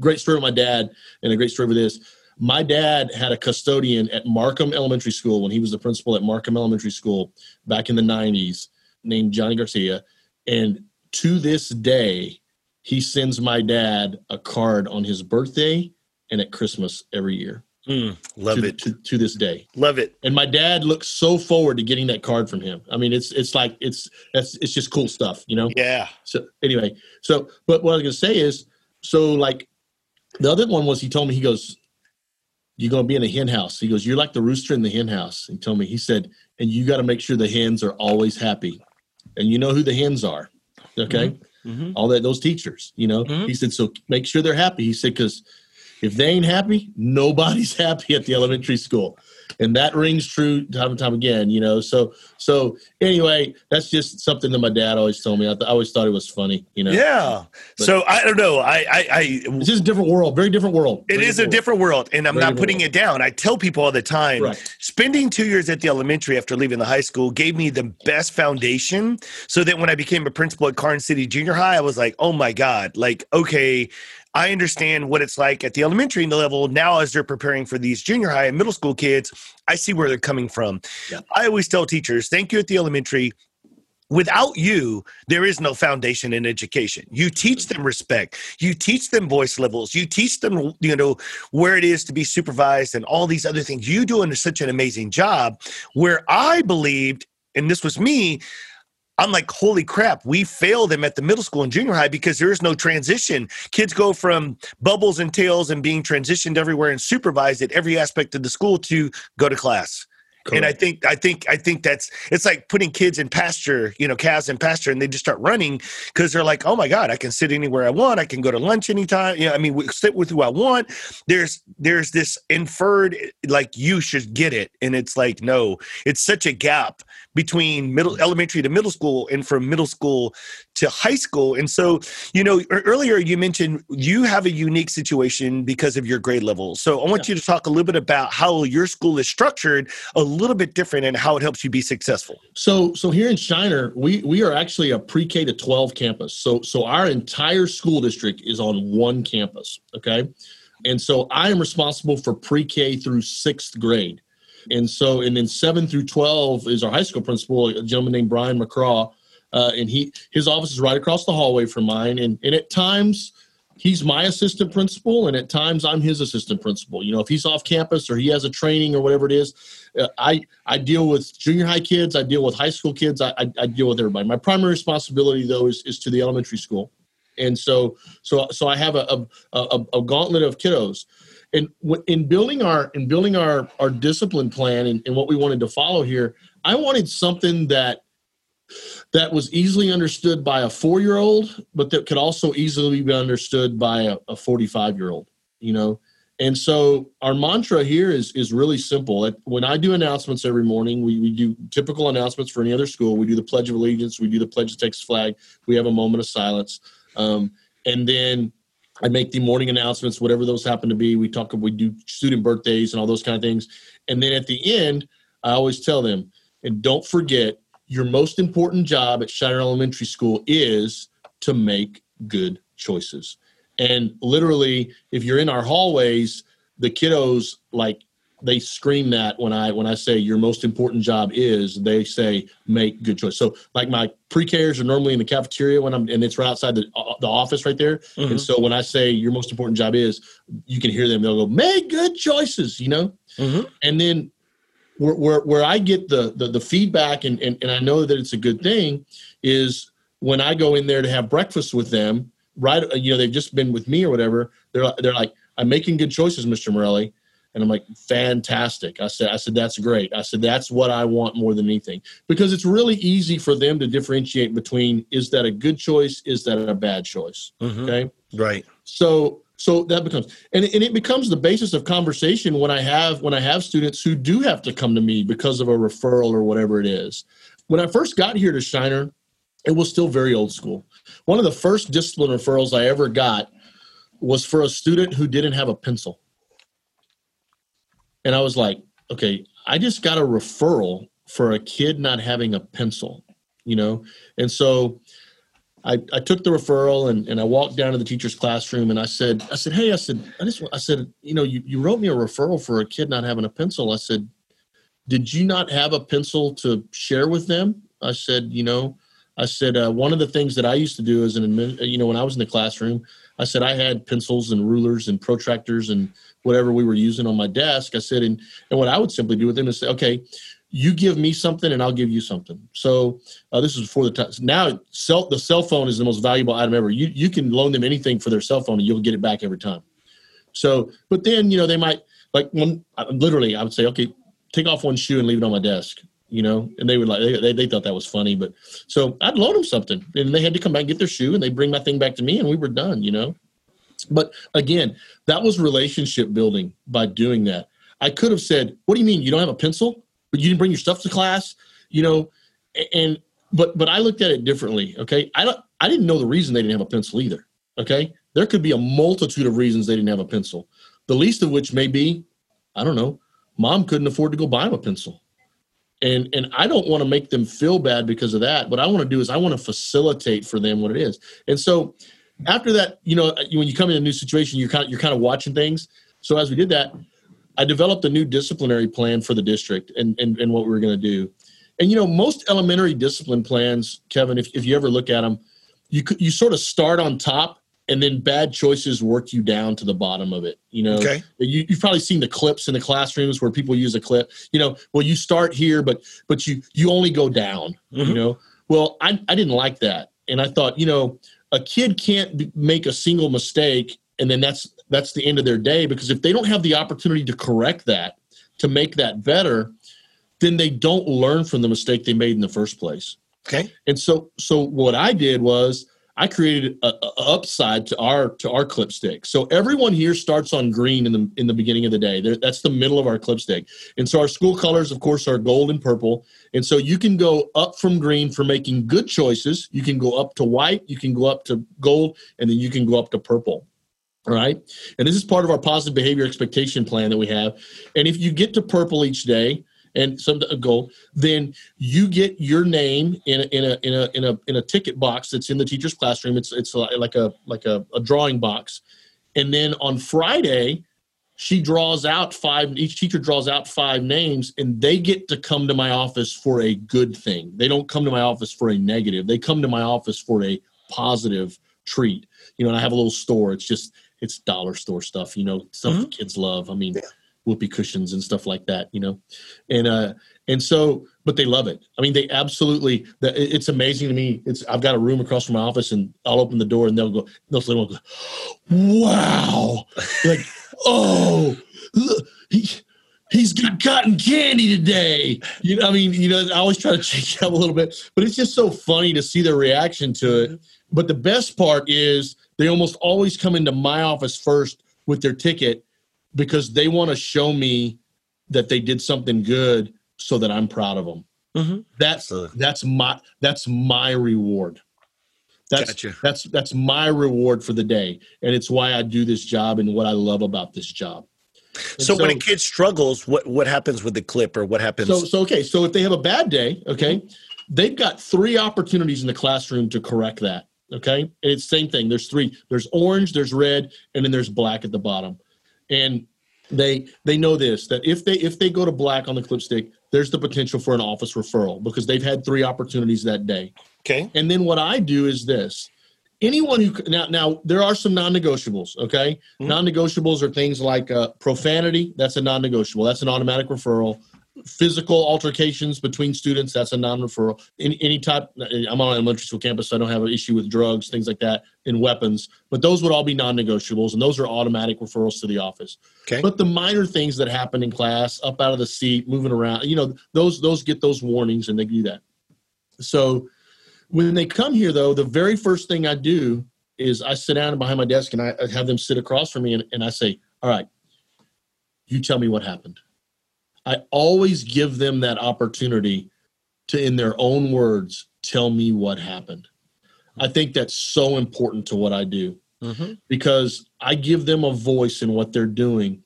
C: great story with my dad and a great story with this. My dad had a custodian at Markham Elementary School when he was the principal at Markham Elementary School back in the 90s named Johnny Garcia. And to this day, he sends my dad a card on his birthday and at Christmas every year.
B: Mm, love
C: to,
B: it,
C: to, to this day.
B: love it.
C: And my dad looks so forward to getting that card from him. I mean, it's it's like it's that's it's just cool stuff, you know.
B: Yeah,
C: So anyway, so but what I was gonna say is, so like the other one was he told me he goes, "You're gonna be in a hen house." He goes, "You're like the rooster in the hen house." He told me he said, "And you got to make sure the hens are always happy, and you know who the hens are, okay?
B: Mhm.
C: All that those teachers, you know."
B: Mhm.
C: He said, "So make sure they're happy." He said, "Because if they ain't happy, nobody's *laughs* happy at the elementary school." And that rings true time and time again, you know. So, so anyway, that's just something that my dad always told me. I, th- I always thought it was funny, you know.
B: yeah.
C: But-
B: so I don't know. I, I, I
C: It's just a different world, very different world.
B: It
C: Very
B: is a different world, and I'm
C: Very
B: not putting
C: world.
B: it down. I tell people all the time,
C: Right.
B: spending two years at the elementary after leaving the high school gave me the best foundation. So that when I became a principal at Karnes City Junior High, I was like, oh my god, like okay, I understand what it's like at the elementary level. Now, as they're preparing for these junior high and middle school kids, I see where they're coming from.
C: Yeah.
B: I always tell teachers, thank you at the elementary. Without you, there is no foundation in education. You teach them respect. You teach them voice levels. You teach them, you know, where it is to be supervised and all these other things. You doing such an amazing job. Where I believed, and this was me, I'm like, holy crap, we fail them at the middle school and junior high because there is no transition. Kids go from bubbles and tails and being transitioned everywhere and supervised at every aspect of the school to go to class. And I think I think I think that's it's like putting kids in pasture, you know, calves in pasture, and they just start running because they're like, oh my god, I can sit anywhere I want, I can go to lunch anytime. You know, I mean, we sit with who I want. There's there's this inferred like you should get it, and it's like no, it's such a gap between middle elementary to middle school and from middle school to high school. And so, you know, earlier you mentioned you have a unique situation because of your grade level. So I want you to talk a little bit about how your school is structured a little bit different and how it helps you be successful.
C: So, so here in Shiner, we we are actually a pre-K to 12 campus. So, so our entire school district is on one campus. Okay, and so I am responsible for pre-K through sixth grade, and so and then seven through 12 is our high school principal, a gentleman named Brian McCraw, uh, and he his office is right across the hallway from mine, and and at times. He's my assistant principal, and at times I'm his assistant principal. You know, if he's off campus or he has a training or whatever it is, uh, I I deal with junior high kids. I deal with high school kids. I, I, I deal with everybody. My primary responsibility though is, is to the elementary school, and so so so I have a a, a, a gauntlet of kiddos. And in building our in building our our discipline plan and, and what we wanted to follow here, I wanted something that that was easily understood by a four year old, but that could also easily be understood by a 45 year old. You know, and so our mantra here is is really simple. When I do announcements every morning, we, we do typical announcements for any other school. We do the Pledge of Allegiance, we do the Pledge of Texas flag, we have a moment of silence, um, and then I make the morning announcements, whatever those happen to be. We talk, we do student birthdays and all those kind of things, and then at the end, I always tell them, and don't forget, your most important job at Shiner Elementary School is to make good choices. And literally, if you're in our hallways, the kiddos like they scream that when I when I say your most important job is they say make good choice. So like my pre-Ks are normally in the cafeteria when I'm and it's right outside the uh, the office right there. Mm-hmm. And so when I say your most important job is, you can hear them. They'll go make good choices. You know. Mm-hmm. And then where, where, where I get the, the, the feedback and, and, and I know that it's a good thing is when I go in there to have breakfast with them, right, you know, they've just been with me or whatever. They're, they're like, I'm making good choices, Mr. Morelli. And I'm like, fantastic. I said, I said, that's great. I said, that's what I want more than anything because it's really easy for them to differentiate between is that a good choice? Is that a bad choice?
B: Mm-hmm. Okay. Right.
C: So so that becomes and, and it becomes the basis of conversation when i have when i have students who do have to come to me because of a referral or whatever it is. When i first got here to shiner it was still very old school. One of the first discipline referrals i ever got was for a student who didn't have a pencil. And i was like okay i just got a referral for a kid not having a pencil you know? And so I, I took the referral and, and I walked down to the teacher's classroom and I said, I said, Hey, I said, I just, I said, you know, you, you wrote me a referral for a kid not having a pencil. I said, did you not have a pencil to share with them? I said, you know, I said, uh, one of the things that I used to do as an admin, you know, when I was in the classroom, I said, I had pencils and rulers and protractors and whatever we were using on my desk. I said, and, and what I would simply do with them is say, okay, you give me something and I'll give you something. So uh, this is before the time. Now, cell, the cell phone is the most valuable item ever. You you can loan them anything for their cell phone and you'll get it back every time. So, but then you know they might like one literally I would say, okay, take off one shoe and leave it on my desk. You know, and they would like they, they thought that was funny, but so I'd loan them something, and they had to come back and get their shoe, and they bring my thing back to me, and we were done. You know, but again, that was relationship building by doing that. I could have said, "What do you mean you don't have a pencil?" But you didn't bring your stuff to class, you know, and but but I looked at it differently. Okay, I don't I didn't know the reason they didn't have a pencil either. Okay, there could be a multitude of reasons they didn't have a pencil. The least of which may be, I don't know, mom couldn't afford to go buy them a pencil. And and I don't want to make them feel bad because of that. What I want to do is I want to facilitate for them what it is. And so after that, you know, when you come in a new situation, you're kind of, you're kind of watching things. So as we did that, I developed a new disciplinary plan for the district and, and, and what we were going to do. And, you know, most elementary discipline plans, Kevin, if, if you ever look at them, you, you sort of start on top and then bad choices work you down to the bottom of it. You know,
B: okay.
C: you, you've probably seen the clips in the classrooms where people use a clip, you know, well, you start here, but, but you, you only go down, mm-hmm. you know? Well, I, I didn't like that. And I thought, you know, a kid can't make a single mistake and then that's that's the end of their day because if they don't have the opportunity to correct that to make that better then they don't learn from the mistake they made in the first place.
B: Okay.
C: And so so what i did was i created a, a upside to our to our clip stick. So everyone here starts on green in the in the beginning of the day. They're, that's the middle of our clip stick. And so our school colors of course are gold and purple. And so you can go up from green for making good choices. You can go up to white. You can go up to gold and then you can go up to purple right. And this is part of our positive behavior expectation plan that we have. And if you get to purple each day and some goal, then you get your name in a, in a in a in a in a ticket box that's in the teacher's classroom. It's it's like a like a, a drawing box. And then on Friday, she draws out five each teacher draws out five names and they get to come to my office for a good thing. They don't come to my office for a negative. They come to my office for a positive treat. You know, and I have a little store. It's just it's dollar store stuff, you know, stuff mm-hmm. kids love. I mean, yeah. whoopee cushions and stuff like that, you know, and uh, and so, but they love it. I mean, they absolutely. It's amazing to me. It's I've got a room across from my office, and I'll open the door, and they'll go. They'll say, go, "Wow!" like, *laughs* oh, look, he he's got cotton candy today. You know, I mean, you know, I always try to *laughs* change it up a little bit, but it's just so funny to see their reaction to it. Mm-hmm. But the best part is they almost always come into my office first with their ticket because they want to show me that they did something good so that I'm proud of them. Mm-hmm. That's that's my that's my reward. That's gotcha. that's that's my reward for the day, and it's why I do this job and what I love about this job.
B: So, so, when a kid struggles, what what happens with the clip or what happens?
C: So so okay, so if they have a bad day, okay, they've got three opportunities in the classroom to correct that. Okay, it's same thing. There's three. There's orange, there's red, and then there's black at the bottom. And they they know this that if they if they go to black on the clip stick, there's the potential for an office referral because they've had three opportunities that day.
B: Okay.
C: And then what I do is this. Anyone who now now there are some non-negotiables. Okay, mm-hmm. non-negotiables are things like uh, profanity. That's a non-negotiable. That's an automatic referral physical altercations between students that's a non-referral. Any, any type i'm on an elementary school campus so i don't have an issue with drugs things like that and weapons but those would all be non-negotiables and those are automatic referrals to the office.
B: Okay.
C: But the minor things that happen in class up out of the seat moving around you know those those get those warnings and they do that. So when they come here though the very first thing i do is i sit down behind my desk and i have them sit across from me and, and i say all right you tell me what happened I always give them that opportunity to, in their own words, tell me what happened. I think that's so important to what I do mm-hmm. because I give them a voice in what they're doing.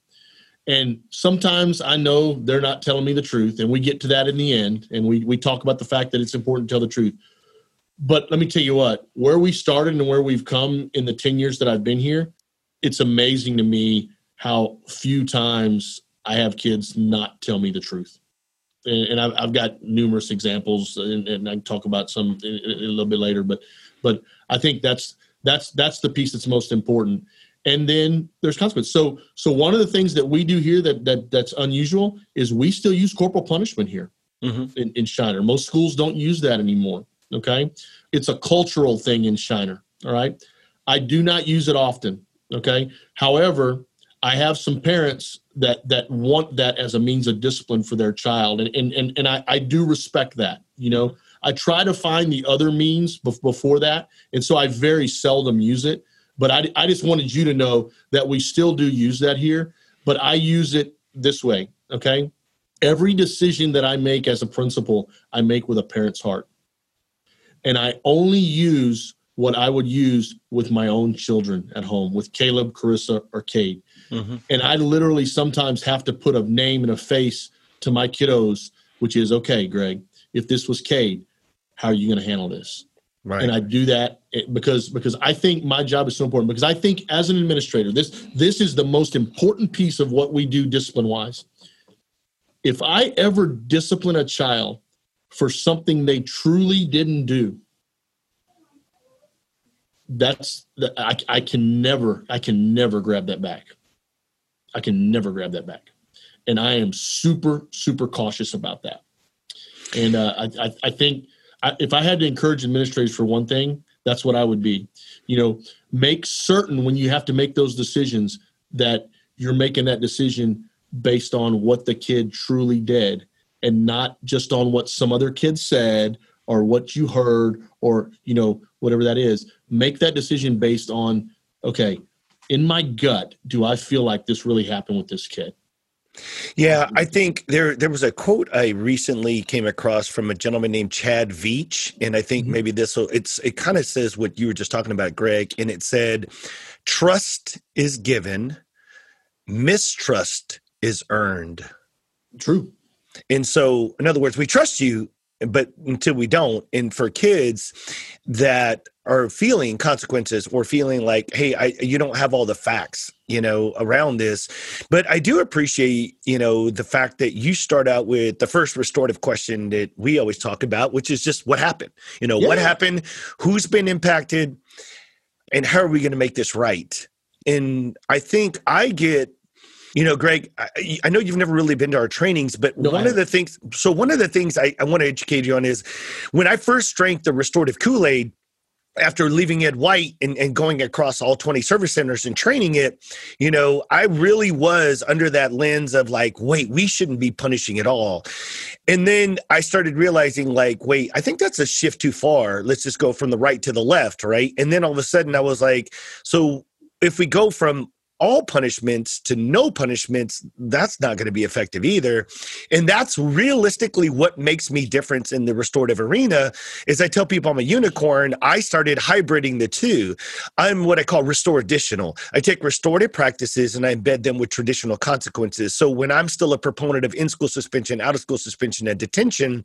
C: And sometimes I know they're not telling me the truth, and we get to that in the end, and we, we talk about the fact that it's important to tell the truth. But let me tell you what, where we started and where we've come in the 10 years that I've been here, it's amazing to me how few times I have kids not tell me the truth. And, and I've, I've, got numerous examples, and, and, I can talk about some a, a little bit later. But, but I think that's that's that's the piece that's most important. And then there's consequence. So, so one of the things that we do here that that that's unusual is we still use corporal punishment here mm-hmm. in, in Shiner. Most schools don't use that anymore. Okay, it's a cultural thing in Shiner. All right, I do not use it often. Okay, however, I have some parents that that want that as a means of discipline for their child, and and and, and I, I do respect that. You know, I try to find the other means before that, and so I very seldom use it. But I I just wanted you to know that we still do use that here, but I use it this way. Okay, every decision that I make as a principal, I make with a parent's heart, and I only use what I would use with my own children at home, with Caleb, Carissa, or Cade. Mm-hmm. And I literally sometimes have to put a name and a face to my kiddos, which is okay, Greg, if this was Cade, how are you going to handle this?
B: Right.
C: And I do that because because I think my job is so important because I think as an administrator this this is the most important piece of what we do discipline wise. If I ever discipline a child for something they truly didn't do, that's I, I can never I can never grab that back. I can never grab that back. And I am super, super cautious about that. And uh, I, I, I, think I, if I had to encourage administrators for one thing, that's what I would be. You know, make certain when you have to make those decisions that you're making that decision based on what the kid truly did and not just on what some other kid said or what you heard or you know whatever that is make that decision based on okay in my gut, do I feel like this really happened with this kid?
B: Yeah, I think there there was a quote I recently came across from a gentleman named Chad Veach, and I think mm-hmm. maybe this will it's it kind of says what you were just talking about, Greg, and it said, "Trust is given, mistrust is earned."
C: True.
B: And so, in other words, we trust you, but until we don't, and for kids that are feeling consequences or feeling like hey I, you don't have all the facts you know around this. But i do appreciate you know the fact that you start out with the first restorative question that we always talk about which is just what happened? You know yeah. what happened? Who's been impacted? And how are we going to make this right? And i think i get you know greg I, I, know you've never really been to our trainings but no, one of the things so one of the things I, I want to educate you on is when i first drank the restorative kool-aid after leaving Ed White and, and going across all 20 service centers and training it, you know, I really was under that lens of like, wait, we shouldn't be punishing at all. And then I started realizing, like, wait, I think that's a shift too far. Let's just go from the right to the left, right? And then all of a sudden I was like, so if we go from all punishments to no punishments, that's not going to be effective either. And that's realistically what makes me different in the restorative arena is I tell people I'm a unicorn. I started hybriding the two. I'm what I call restore additional. I take restorative practices and I embed them with traditional consequences. So when I'm still a proponent of in-school suspension, out-of-school suspension, and detention,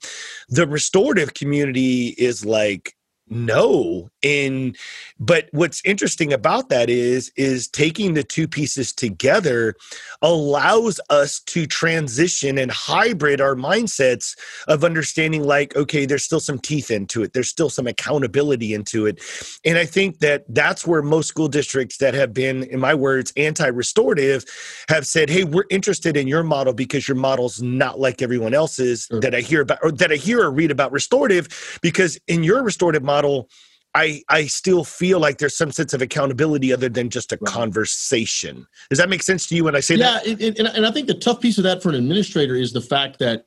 B: the restorative community is like no in but what's interesting about that is is taking the two pieces together allows us to transition and hybrid our mindsets of understanding like okay there's still some teeth into it. There's still some accountability into it. And i think that that's where most school districts that have been in my words anti-restorative have said hey we're interested in your model because your model's not like everyone else's that i hear about or that i hear or read about restorative because in your restorative model model, I I still feel like there's some sense of accountability other than just a right. conversation. Does that make sense to you when I say
C: yeah,
B: that?
C: Yeah, and, and I think the tough piece of that for an administrator is the fact that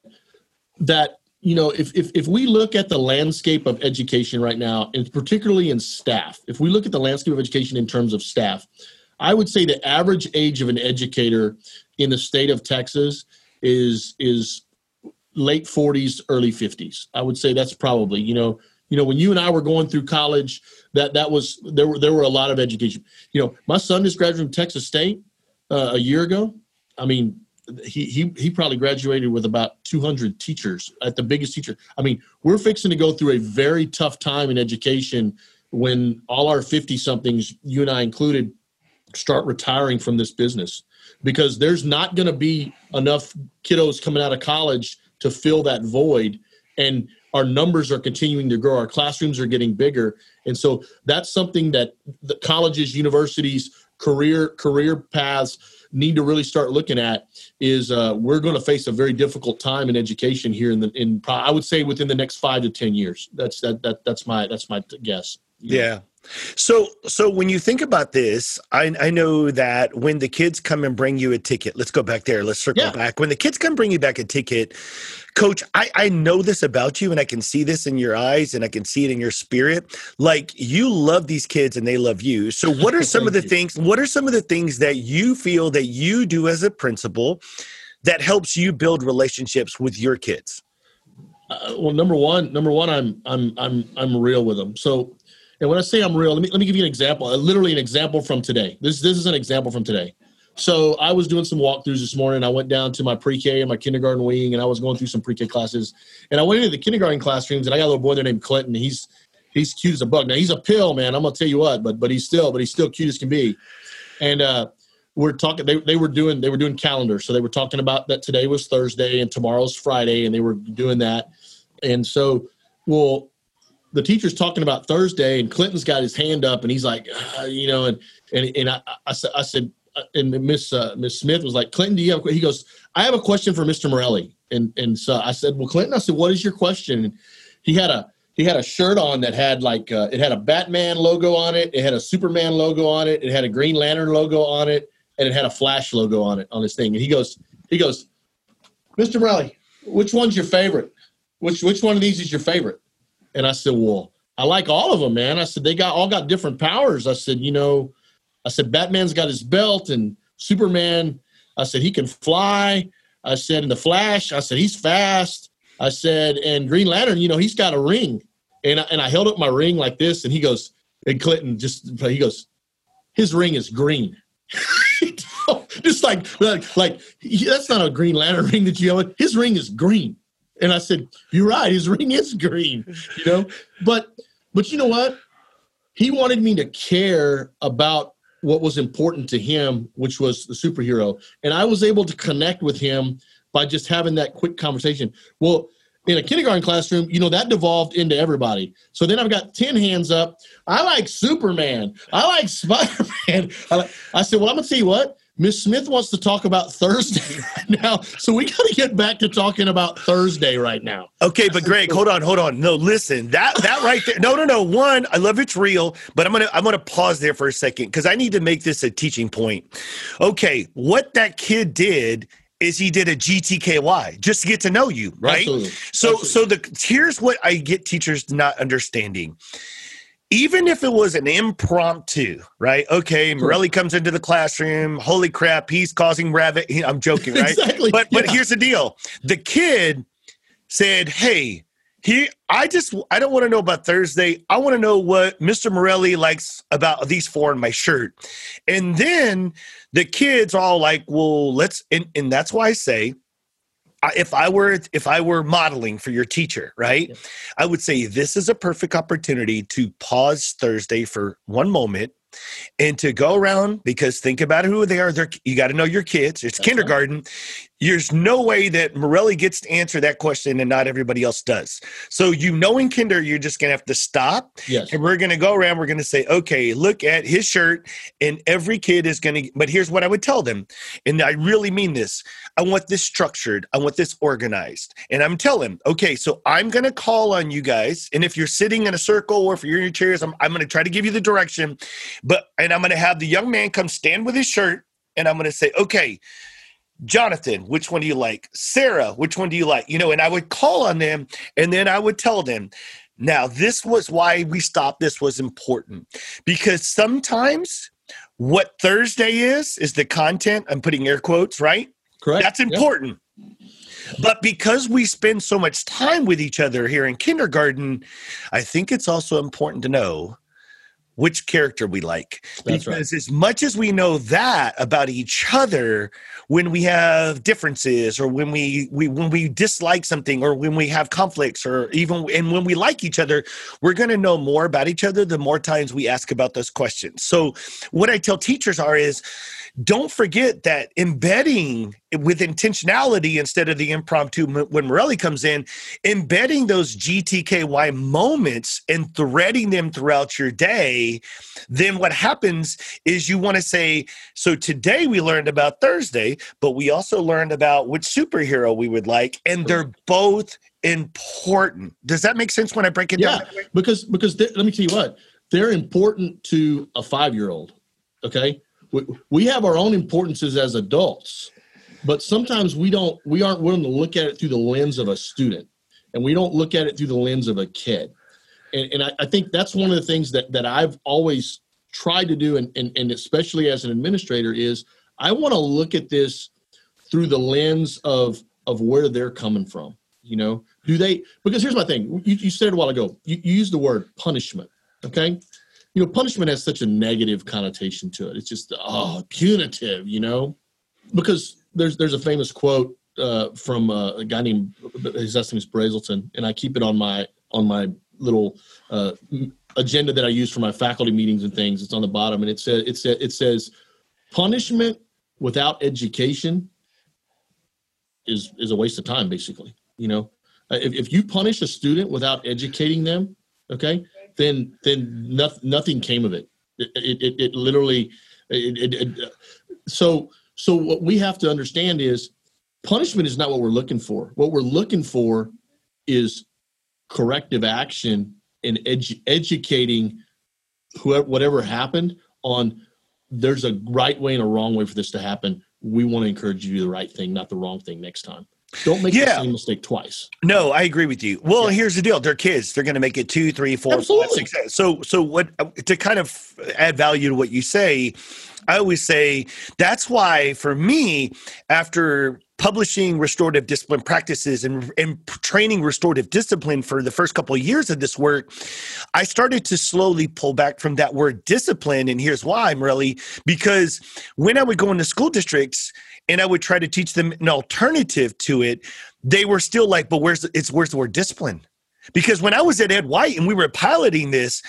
C: that you know if, if if we look at the landscape of education right now, and particularly in staff, if we look at the landscape of education in terms of staff, I would say the average age of an educator in the state of Texas is is late 40s, early 50s. I would say that's probably you know you know, when you and I were going through college, that that was there were there were a lot of education. You know, my son just graduated from Texas State uh, a year ago. I mean, he he he probably graduated with about 200 teachers at the biggest teacher. I mean, we're fixing to go through a very tough time in education when all our 50 somethings, you and I included, start retiring from this business because there's not going to be enough kiddos coming out of college to fill that void and our numbers are continuing to grow our classrooms are getting bigger. And so that's something that the colleges universities career career paths need to really start looking at is uh, we're going to face a very difficult time in education here in the in i would say within the next five to ten years. That's that, that that's my that's my guess
B: yeah so, so when you think about this, I, I know that when the kids come and bring you a ticket, let's go back there. Let's circle yeah. back. When the kids come bring you back a ticket, coach, I, I know this about you and I can see this in your eyes and I can see it in your spirit. Like you love these kids and they love you. So *laughs* what are some of the you. things, what are some of the things that you feel that you do as a principal that helps you build relationships with your kids?
C: Uh, well, number one, number one, I'm, I'm, I'm, I'm real with them. So and when I say I'm real, let me let me give you an example. Uh, literally an example from today. This this is an example from today. So I was doing some walkthroughs this morning. I went down to my pre-K and my kindergarten wing, and I was going through some pre-K classes. And I went into the kindergarten classrooms, and I got a little boy there named Clinton. He's he's cute as a bug. Now he's a pill, man. I'm gonna tell you what, but but he's still but he's still cute as can be. And uh, we're talking. They they were doing they were doing calendars, so they were talking about that today was Thursday and tomorrow's Friday, and they were doing that. And so, well, the teacher's talking about Thursday, and Clinton's got his hand up, and he's like, uh, you know, and and and I, I, I said, uh, and Miss uh, Miss Smith was like, Clinton, do you have? He goes, I have a question for Mr. Morelli, and and so I said, well, Clinton, I said, what is your question? And he had a he had a shirt on that had like uh, it had a Batman logo on it, it had a Superman logo on it, it had a Green Lantern logo on it, and it had a Flash logo on it on this thing. And he goes, he goes, Mr. Morelli, which one's your favorite? Which which one of these is your favorite? And I said, well, I like all of them, man. I said, they got all got different powers. I said, you know, I said, Batman's got his belt and Superman, I said, he can fly. I said, in the Flash, I said, he's fast. I said, and Green Lantern, you know, he's got a ring. And I, and I held up my ring like this, and he goes, and Clinton just, he goes, his ring is green. *laughs* just like, like, like, that's not a Green Lantern *laughs* ring that you have. His ring is green. And I said, You're right, his ring is green, you know? But but you know what? He wanted me to care about what was important to him, which was the superhero. And I was able to connect with him by just having that quick conversation. Well, in a kindergarten classroom, you know, that devolved into everybody. So then I've got 10 hands up. I like Superman. I like Spider Man. *laughs* I, I said, Well, I'm going to tell you what, Miss Smith wants to talk about Thursday *laughs* right now, so we got to get back to talking about Thursday right now.
B: Okay, but Greg, hold on, hold on. No, listen, that that right there. No, no, no. One, I love it's real, but I'm gonna I'm gonna pause there for a second because I need to make this a teaching point. Okay, what that kid did is he did a GTKY just to get to know you, right? Absolutely. So Absolutely. so the here's what I get teachers not understanding even if it was an impromptu, right? Okay, Morelli comes into the classroom. Holy crap, he's causing rabbit. I'm joking, right?
C: exactly.
B: But but
C: Yeah.
B: here's the deal: the kid said, "Hey, he, I just, I don't want to know about Thursday. I want to know what Mr. Morelli likes about these four in my shirt." And then the kids all like, "Well, let's," and and that's why I say. If I were if I were modeling for your teacher, right, I would say this is a perfect opportunity to pause Thursday for one moment and to go around because think about who they are. They're, you got to know your kids. It's
C: That's right.
B: There's no way that Morelli gets to answer that question and not everybody else does. So you know in kinder, you're just gonna have to stop
C: Yes.
B: and we're gonna go around. We're gonna say, okay, look at his shirt, and every kid is gonna. But here's what I would tell them, and I really mean this. I want this structured. I want this organized. And I'm telling, okay, so I'm gonna call on you guys, and if you're sitting in a circle or if you're in your chairs, I'm, I'm gonna try to give you the direction. But and I'm gonna have the young man come stand with his shirt, and I'm gonna say, okay. Jonathan, which one do you like? Sarah, which one do you like? You know, and I would call on them and then I would tell them, now this was why we stopped. This was important because sometimes what Thursday is, is the content. I'm putting air quotes, right?
C: Correct.
B: That's important. But because we spend so much time with each other here in kindergarten, I think it's also important to know which character we like.
C: That's right.
B: because as much as we know that about each other, when we have differences or when we, we when we dislike something or when we have conflicts or even and when we like each other, we're going to know more about each other the more times we ask about those questions. So what I tell teachers are is don't forget that embedding with intentionality instead of the impromptu when Morelli comes in, embedding those GTKY moments and threading them throughout your day, then what happens is you want to say, so today we learned about Thursday, but we also learned about which superhero we would like, and they're both important. Does that make sense when I break it
C: Yeah,
B: down? way?
C: because because let me tell you what they're important to a five year old. Okay, we, we have our own importances as adults, but sometimes we don't we aren't willing to look at it through the lens of a student, and we don't look at it through the lens of a kid. And, and I, I think that's one of the things that that I've always tried to do, and, and, and especially as an administrator, is I want to look at this through the lens of of where they're coming from. You know, do they? Because here's my thing. You, you said a while ago. You, you used the word punishment. Okay, you know, punishment has such a negative connotation to it. It's just oh, punitive. You know, because there's there's a famous quote uh, from uh, a guy named his last name is Brazelton, and I keep it on my on my little uh, agenda that I use for my faculty meetings and things. It's on the bottom, and it says it says it says punishment without education is is a waste of time basically you know? Uh, if, if you punish a student without educating them okay then then nothing, nothing came of it. It it, it, it literally it, it, it, uh, so so what we have to understand is punishment is not what we're looking for. What we're looking for is corrective action and edu- educating whoever whatever happened on there's a right way and a wrong way for this to happen we want to encourage you to do the right thing not the wrong thing next time don't make the same mistake twice
B: No, I agree with you. Well,
C: Yeah.
B: here's the deal: they're kids. They're going to make it two, three, four, five,
C: Absolutely.
B: six. So, so what? To kind of add value to what you say, I always say that's why for me, after publishing restorative discipline practices and, and training restorative discipline for the first couple of years of this work, I started to slowly pull back from that word discipline. And here's why really because when I would go into school districts and I would try to teach them an alternative to it, they were still like, but where's it's where's the word discipline? Because when I was at Ed White and we were piloting this,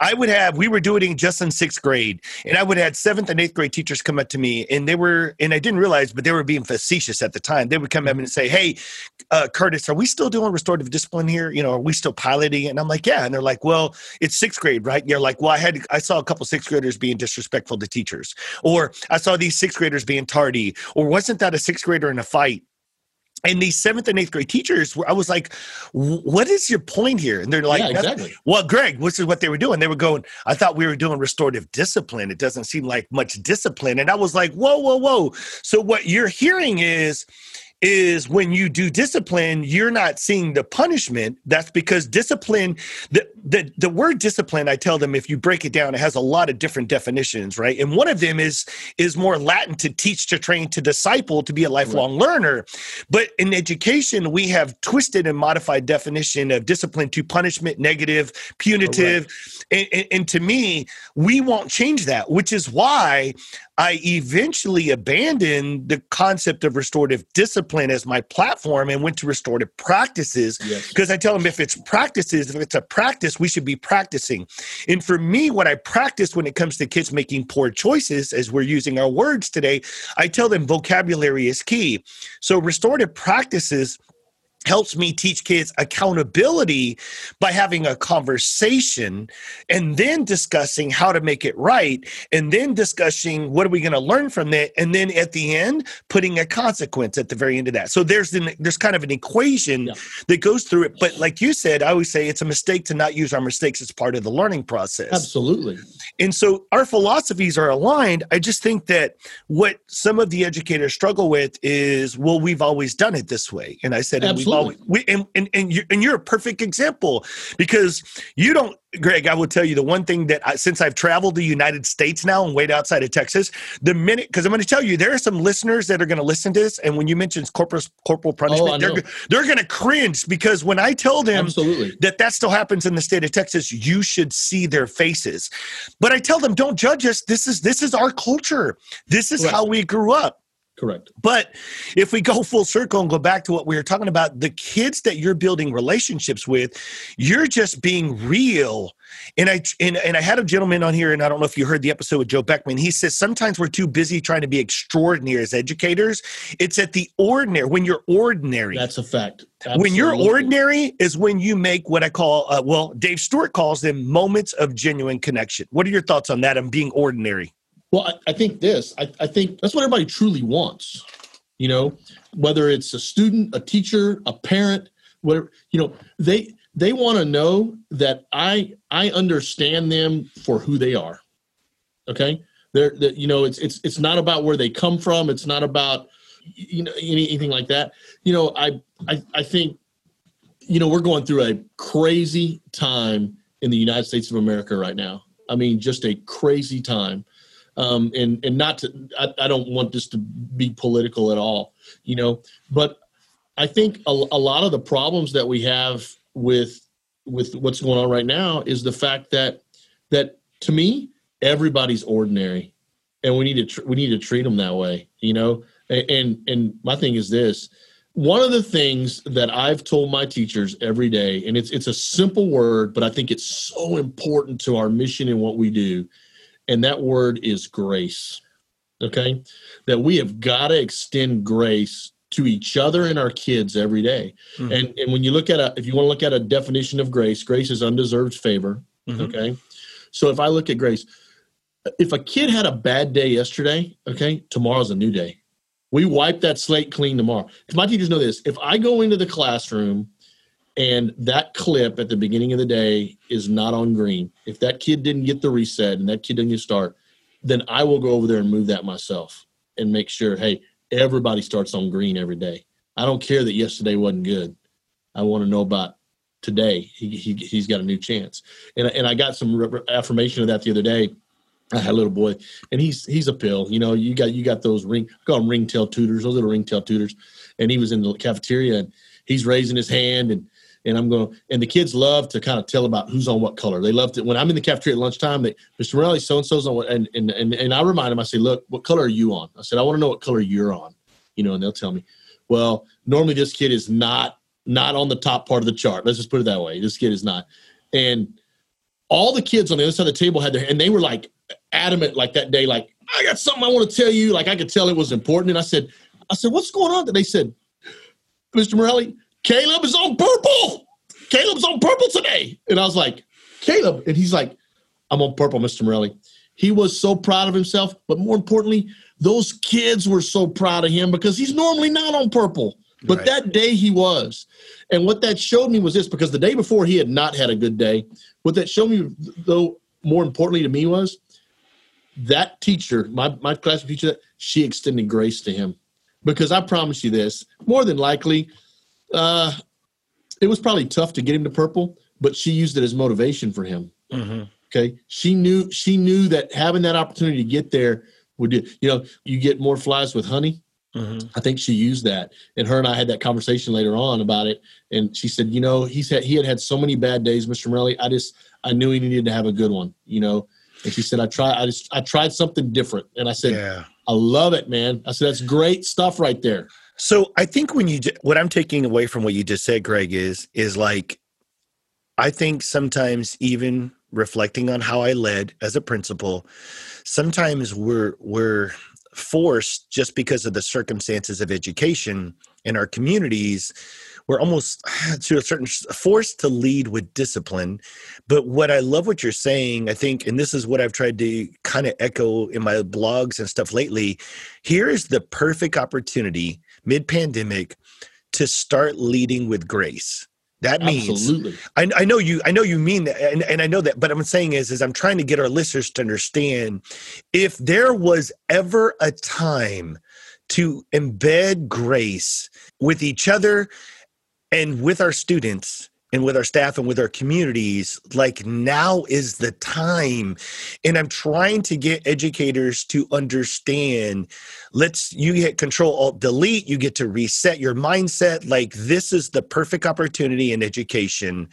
B: I would have we were doing just in sixth grade, and I would have seventh and eighth grade teachers come up to me, and they were, and I didn't realize, but they were being facetious at the time. They would come up and say, "Hey, uh, Curtis, are we still doing restorative discipline here? You know, are we still piloting?" it?" And I'm like, "Yeah," and they're like, "Well, it's sixth grade, right?" And you're like, "Well, I had I saw a couple sixth graders being disrespectful to teachers, or I saw these sixth graders being tardy, or wasn't that a sixth grader in a fight?" And these seventh and eighth grade teachers, were, I was like, "What is your point here?" And they're like,
C: yeah exactly
B: well, Greg, this is what they were doing. They were going, I thought we were doing restorative discipline. It doesn't seem like much discipline. And I was like, whoa, whoa, whoa. So what you're hearing is, is when you do discipline, you're not seeing the punishment. That's because discipline, the, the the word discipline, I tell them if you break it down, it has a lot of different definitions, right? And one of them is is more Latin to teach, to train, to disciple, to be a lifelong right. learner. But in education, we have twisted and modified definition of discipline to punishment, negative, punitive, and, and, and to me, we won't change that, which is why I eventually abandoned the concept of restorative discipline as my platform and went to restorative practices because yes. I tell them if it's practices, if it's a practice, we should be practicing. And for me, what I practice when it comes to kids making poor choices, as we're using our words today, I tell them vocabulary is key. So restorative practices helps me teach kids accountability by having a conversation and then discussing how to make it right and then discussing what are we going to learn from that and then at the end putting a consequence at the very end of that. So there's an, there's kind of an equation yeah. that goes through it but like you said i always say it's a mistake to not use our mistakes as part of the learning process.
C: Absolutely.
B: And so our philosophies are aligned. I just think that what some of the educators struggle with is well we've always done it this way. And i said
C: absolutely
B: always, we, and, and, and, you're, and you're a perfect example because you don't Greg, I will tell you the one thing that I, since I've traveled the United States now and wait outside of Texas, the minute because I'm going to tell you there are some listeners that are going to listen to this, and when you mention corporal corporal punishment, oh, they're they're going to cringe because when I tell them
C: Absolutely.
B: that that still happens in the state of Texas, you should see their faces. But I tell them, don't judge us. This is this is our culture. This is right. how we grew up.
C: Correct.
B: But if we go full circle and go back to what we were talking about, the kids that you're building relationships with, you're just being real. And I and, and I had a gentleman on here, and I don't know if you heard the episode with Joe Beckman. He says sometimes we're too busy trying to be extraordinary as educators. It's at the ordinary when you're ordinary.
C: That's a fact.
B: Absolutely. When you're ordinary is when you make what I call uh, well, Dave Stewart calls them moments of genuine connection. What are your thoughts on that? On being ordinary.
C: Well, I, I think this. I, I think that's what everybody truly wants. You know, whether it's a student, a teacher, a parent, whatever. You know, they they want to know that I I understand them for who they are. Okay, they're you know it's it's it's not about where they come from. It's not about you know anything like that. You know, I I I think you know we're going through a crazy time in the United States of America right now. I mean, just a crazy time um, and and not to I, I, don't want this to be political at all, you know, but I think a, a lot of the problems that we have with with what's going on right now is the fact that that to me everybody's ordinary, and we need to tr- we need to treat them that way, you know. And, and and my thing is this one of the things that I've told my teachers every day, and it's it's a simple word, but I think it's so important to our mission and what we do, and that word is grace. Okay? That we have got to extend grace to each other and our kids every day. Mm-hmm. And and when you look at a if you want to look at a definition of grace, grace is undeserved favor. Mm-hmm. Okay? So if I look at grace, if a kid had a bad day yesterday, okay, tomorrow's a new day. We wipe that slate clean tomorrow. Because my teachers know this. If I go into the classroom and that clip at the beginning of the day is not on green, if that kid didn't get the reset and that kid didn't get start, then I will go over there and move that myself and make sure, hey, everybody starts on green every day. I don't care that yesterday wasn't good. I want to know about today. He, he, he's got a new chance. And, and I got some affirmation of that the other day. I had a little boy, and he's he's a pill. You know, you got you got those ring I call them ringtail tutors, those little ringtail tutors. And he was in the cafeteria, and he's raising his hand, and and I'm going and the kids love to kind of tell about who's on what color. They love to when I'm in the cafeteria at lunchtime. They Mr. Morelli, so and so's on what, and, and and and I remind them. I say, look, what color are you on? I said, I want to know what color you're on. You know, and they'll tell me. Well, normally this kid is not not on the top part of the chart. Let's just put it that way. This kid is not, and all the kids on the other side of the table had their and they were like adamant like that day, like I got something I want to tell you. Like I could tell it was important, and I said, I said, what's going on? They said, Mr. Morelli, Caleb is on purple. Caleb's on purple today. And I was like, Caleb. And he's like, I'm on purple, Mr. Morelli. He was so proud of himself. But more importantly, those kids were so proud of him because he's normally not on purple. But right. that day he was. And what that showed me was this because the day before he had not had a good day. What that showed me, though, more importantly to me was that teacher, my, my classroom teacher, she extended grace to him. Because I promise you this, more than likely, uh, it was probably tough to get him to purple, but she used it as motivation for him. Mm-hmm. Okay, she knew she knew that having that opportunity to get there would do. You know, you get more flies with honey. Mm-hmm. I think she used that, and her and I had that conversation later on about it. And she said, you know, he said he had had so many bad days, Mr. Morelli. I just I knew he needed to have a good one. You know, and she said, I tried. I just I tried something different, and I said, yeah. I love it, man. I said that's great stuff right there.
B: So I think when you what I'm taking away from what you just said, Greg, is is like I think sometimes even reflecting on how I led as a principal, sometimes we're we're forced just because of the circumstances of education in our communities we're almost *sighs* to a certain forced to lead with discipline. But what i love what you're saying i think and this is what i've tried to kind of echo in my blogs and stuff lately here is the perfect opportunity mid pandemic to start leading with grace that means Absolutely. I, I know you I know you mean that and, and I know that but I'm saying is is I'm trying to get our listeners to understand if there was ever a time to embed grace with each other and with our students and with our staff and with our communities like now is the time. And i'm trying to get educators to understand let's you hit control alt delete you get to reset your mindset. Like this is the perfect opportunity in education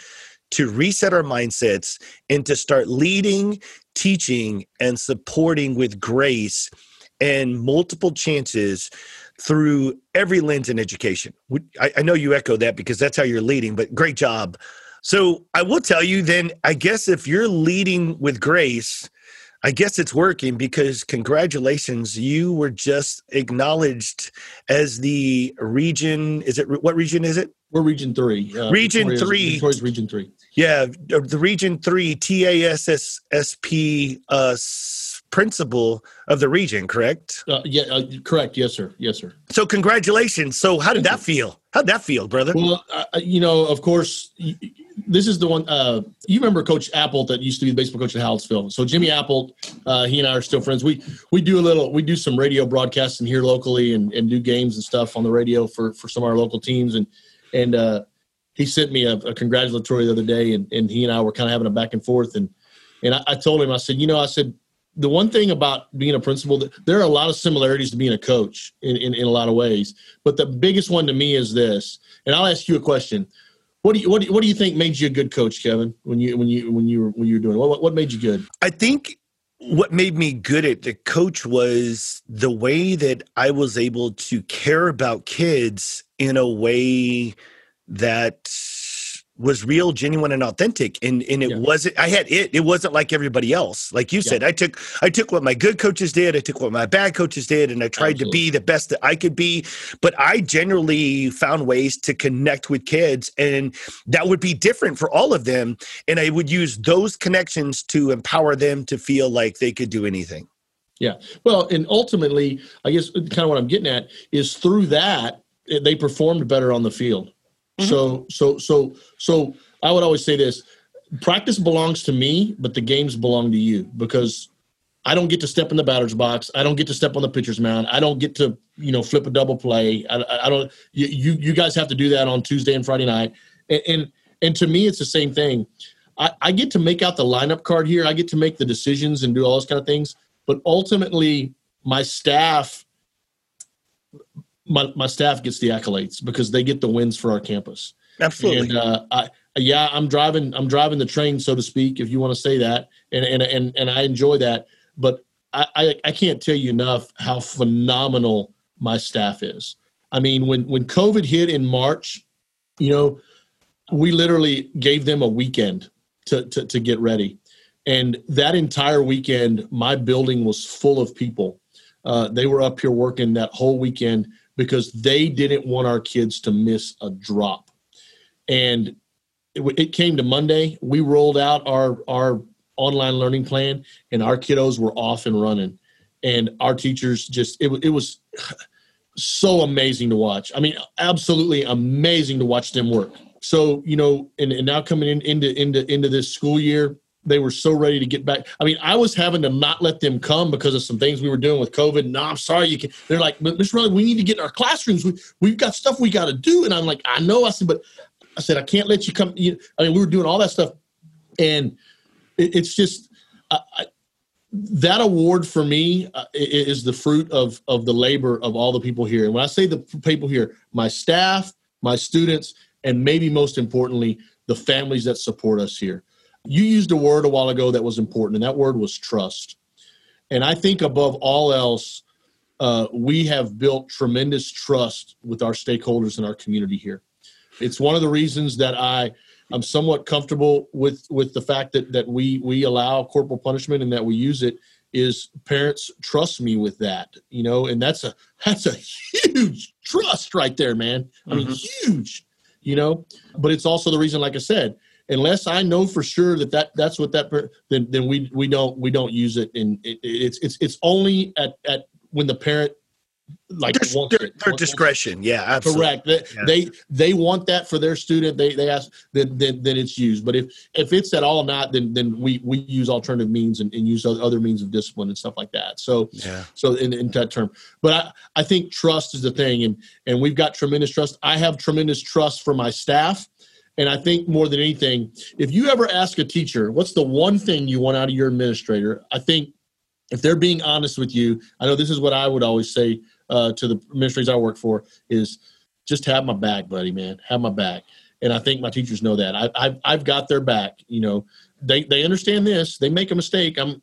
B: to reset our mindsets and to start leading teaching and supporting with grace and multiple chances through every lens in education. I, I, know you echo that because that's how you're leading, but great job. So I will tell you then, I guess if you're leading with grace, I guess it's working because congratulations, you were just acknowledged as the region. Is it what region is it?
C: We're region three.
B: Uh, region Victoria's, three.
C: Victoria's region three.
B: Yeah, the region three TASSP uh, principal of the region, correct?
C: Uh, yeah, uh, correct. Yes, sir. Yes, sir.
B: So, congratulations. So, how did that feel? How'd that feel, brother?
C: Well, uh, you know, of course, this is the one. Uh, you remember Coach Apple that used to be the baseball coach at Hallettsville. So, Jimmy Apple, uh, he and I are still friends. We we do a little, we do some radio broadcasting here locally, and, and do games and stuff on the radio for for some of our local teams. And and uh, he sent me a, a congratulatory the other day, and, and he and I were kind of having a back and forth, and and I, I told him, I said, you know, I said the one thing about being a principal, there are a lot of similarities to being a coach in, in, in, a lot of ways. But the biggest one to me is this, and I'll ask you a question. What do you what do you, what do you think made you a good coach, Kevin? When you when you when you were when you were doing it? what what made you good?
B: I think what made me good at the coach was the way that I was able to care about kids in a way that was real, genuine, and authentic. And and it yeah. wasn't. I had it. It wasn't like everybody else. Like you yeah. said, I took I took what my good coaches did. I took what my bad coaches did, and I tried Absolutely. to be the best that I could be. But I generally found ways to connect with kids, and that would be different for all of them. And I would use those connections to empower them to feel like they could do anything.
C: Yeah. Well, and ultimately, I guess uh, kind of what I'm getting at is through that eh, they performed better on the field Mm-hmm. So so so so I would always say this: practice belongs to me, but the games belong to you because I don't get to step in the batter's box. I don't get to step on the pitcher's mound. I don't get to you know flip a double play. I, I don't. You you guys have to do that on Tuesday and Friday night. And and, and to me, it's the same thing. I, I get to make out the lineup card here. I get to make the decisions and do all those kind of things. But ultimately, my staff my, my staff gets the accolades because they get the wins for our campus.
B: Absolutely.
C: And uh, I, yeah, I'm driving. I'm driving the train, so to speak, if you want to say that, and and and and I enjoy that. But I, I, I can't tell you enough how phenomenal my staff is. I mean, when when COVID hit in March, you know, we literally gave them a weekend to to, to get ready, and that entire weekend, my building was full of people. Uh, they were up here working that whole weekend because they mm-hmm. didn't want our kids to miss a drop. And it, it came to Monday. We rolled out our our online learning plan, and our kiddos were off and running. And our teachers just it, it was *sighs* so amazing to watch. I mean, absolutely amazing to watch them work. So you know, and, and now coming in into into into this school year, they were so ready to get back. I mean, I was having to not let them come because of some things we were doing with COVID. No, I'm sorry, you can. They're like, Mr. Riley, we need to get in our classrooms. We we've got stuff we got to do, and I'm like, I know. I said, but I said, I can't let you come. You, I mean, we were doing all that stuff, and it, it's just I, I, that award for me uh, is the fruit of of the labor of all the people here. And when I say the people here, my staff, my students, and maybe most importantly, the families that support us here. You used a word a while ago that was important, and that word was trust. And I think above all else, uh, we have built tremendous trust with our stakeholders in our community here. It's one of the reasons that I I'm somewhat comfortable with with the fact that that we we allow corporal punishment and that we use it is parents trust me with that you know and that's a that's a huge trust right there man i mean mm-hmm. huge you know but it's also the reason like i said unless i know for sure that, that that's what that then then we we don't we don't use it. And it, it's it's it's only at at when the parent like
B: their, their, their discretion. Yeah absolutely.
C: correct. They, yeah. they they want that for their student. They they ask then, then then it's used. But if if it's at all not then then we we use alternative means and, and use other means of discipline and stuff like that. So yeah. so in, in that term. But i i think trust is the thing. And and we've got tremendous trust. I have tremendous trust for my staff and I think more than anything, if you ever ask a teacher, what's the one thing you want out of your administrator? I think if they're being honest with you, I know this is what I would always say uh, to the ministries I work for is just have my back, buddy, man, have my back. And I think my teachers know that. I, I've I've got their back. You know, they they understand this. They make a mistake. I'm,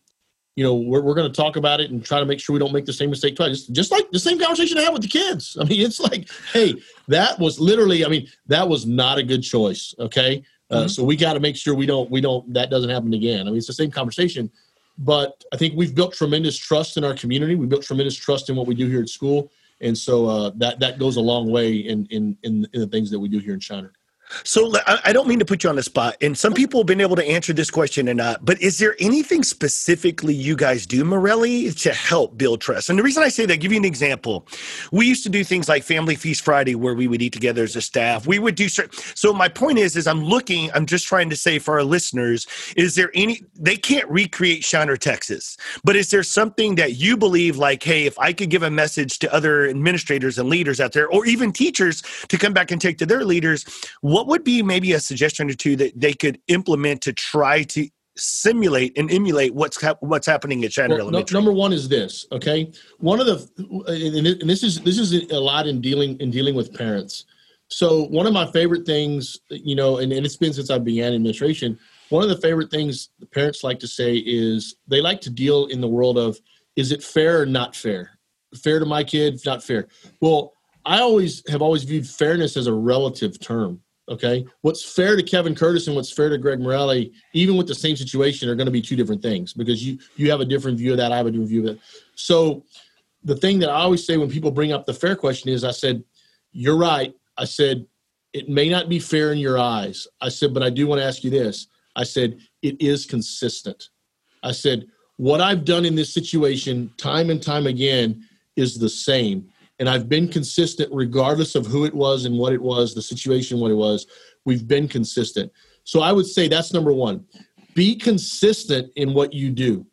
C: you know, we're we're going to talk about it and try to make sure we don't make the same mistake twice. Just, just like the same conversation I had with the kids. *laughs* I mean, it's like, hey, that was literally. I mean, that was not a good choice. Okay, uh, mm-hmm. so we got to make sure we don't we don't that doesn't happen again. I mean, it's the same conversation but I think we've built tremendous trust in our community. We built tremendous trust in what we do here at school, and so uh, that that goes a long way in, in in in the things that we do here in Shiner.
B: So I don't mean to put you on the spot, and some people have been able to answer this question or not. But is there anything specifically you guys do, Morelli, to help build trust? And the reason I say that, I'll give you an example. We used to do things like Family Feast Friday, where we would eat together as a staff. We would do certain. so. My point is, is I'm looking. I'm just trying to say for our listeners, is there any? They can't recreate Shiner, Texas, but is there something that you believe, like, hey, if I could give a message to other administrators and leaders out there, or even teachers to come back and take to their leaders, what what would be maybe a suggestion or two that they could implement to try to simulate and emulate what's ha- what's happening at Shiner well, Elementary?
C: No, number one is this. Okay, one of the and this is this is a lot in dealing in dealing with parents. So one of my favorite things, you know, and, and it's been since I began administration. One of the favorite things the parents like to say is they like to deal in the world of is it fair or not fair? Fair to my kid, not fair. Well, I always have always viewed fairness as a relative term. Okay. What's fair to Kevin Curtis and what's fair to Greg Morelli, even with the same situation, are going to be two different things because you you have a different view of that. I have a different view of it. So the thing that I always say when people bring up the fair question is I said, You're right. I said, it may not be fair in your eyes. I said, but I do want to ask you this. I said, it is consistent. I said, what I've done in this situation time and time again is the same and I've been consistent regardless of who it was and what it was, the situation, what it was. We've been consistent. So I would say that's number one. Be consistent in what you do,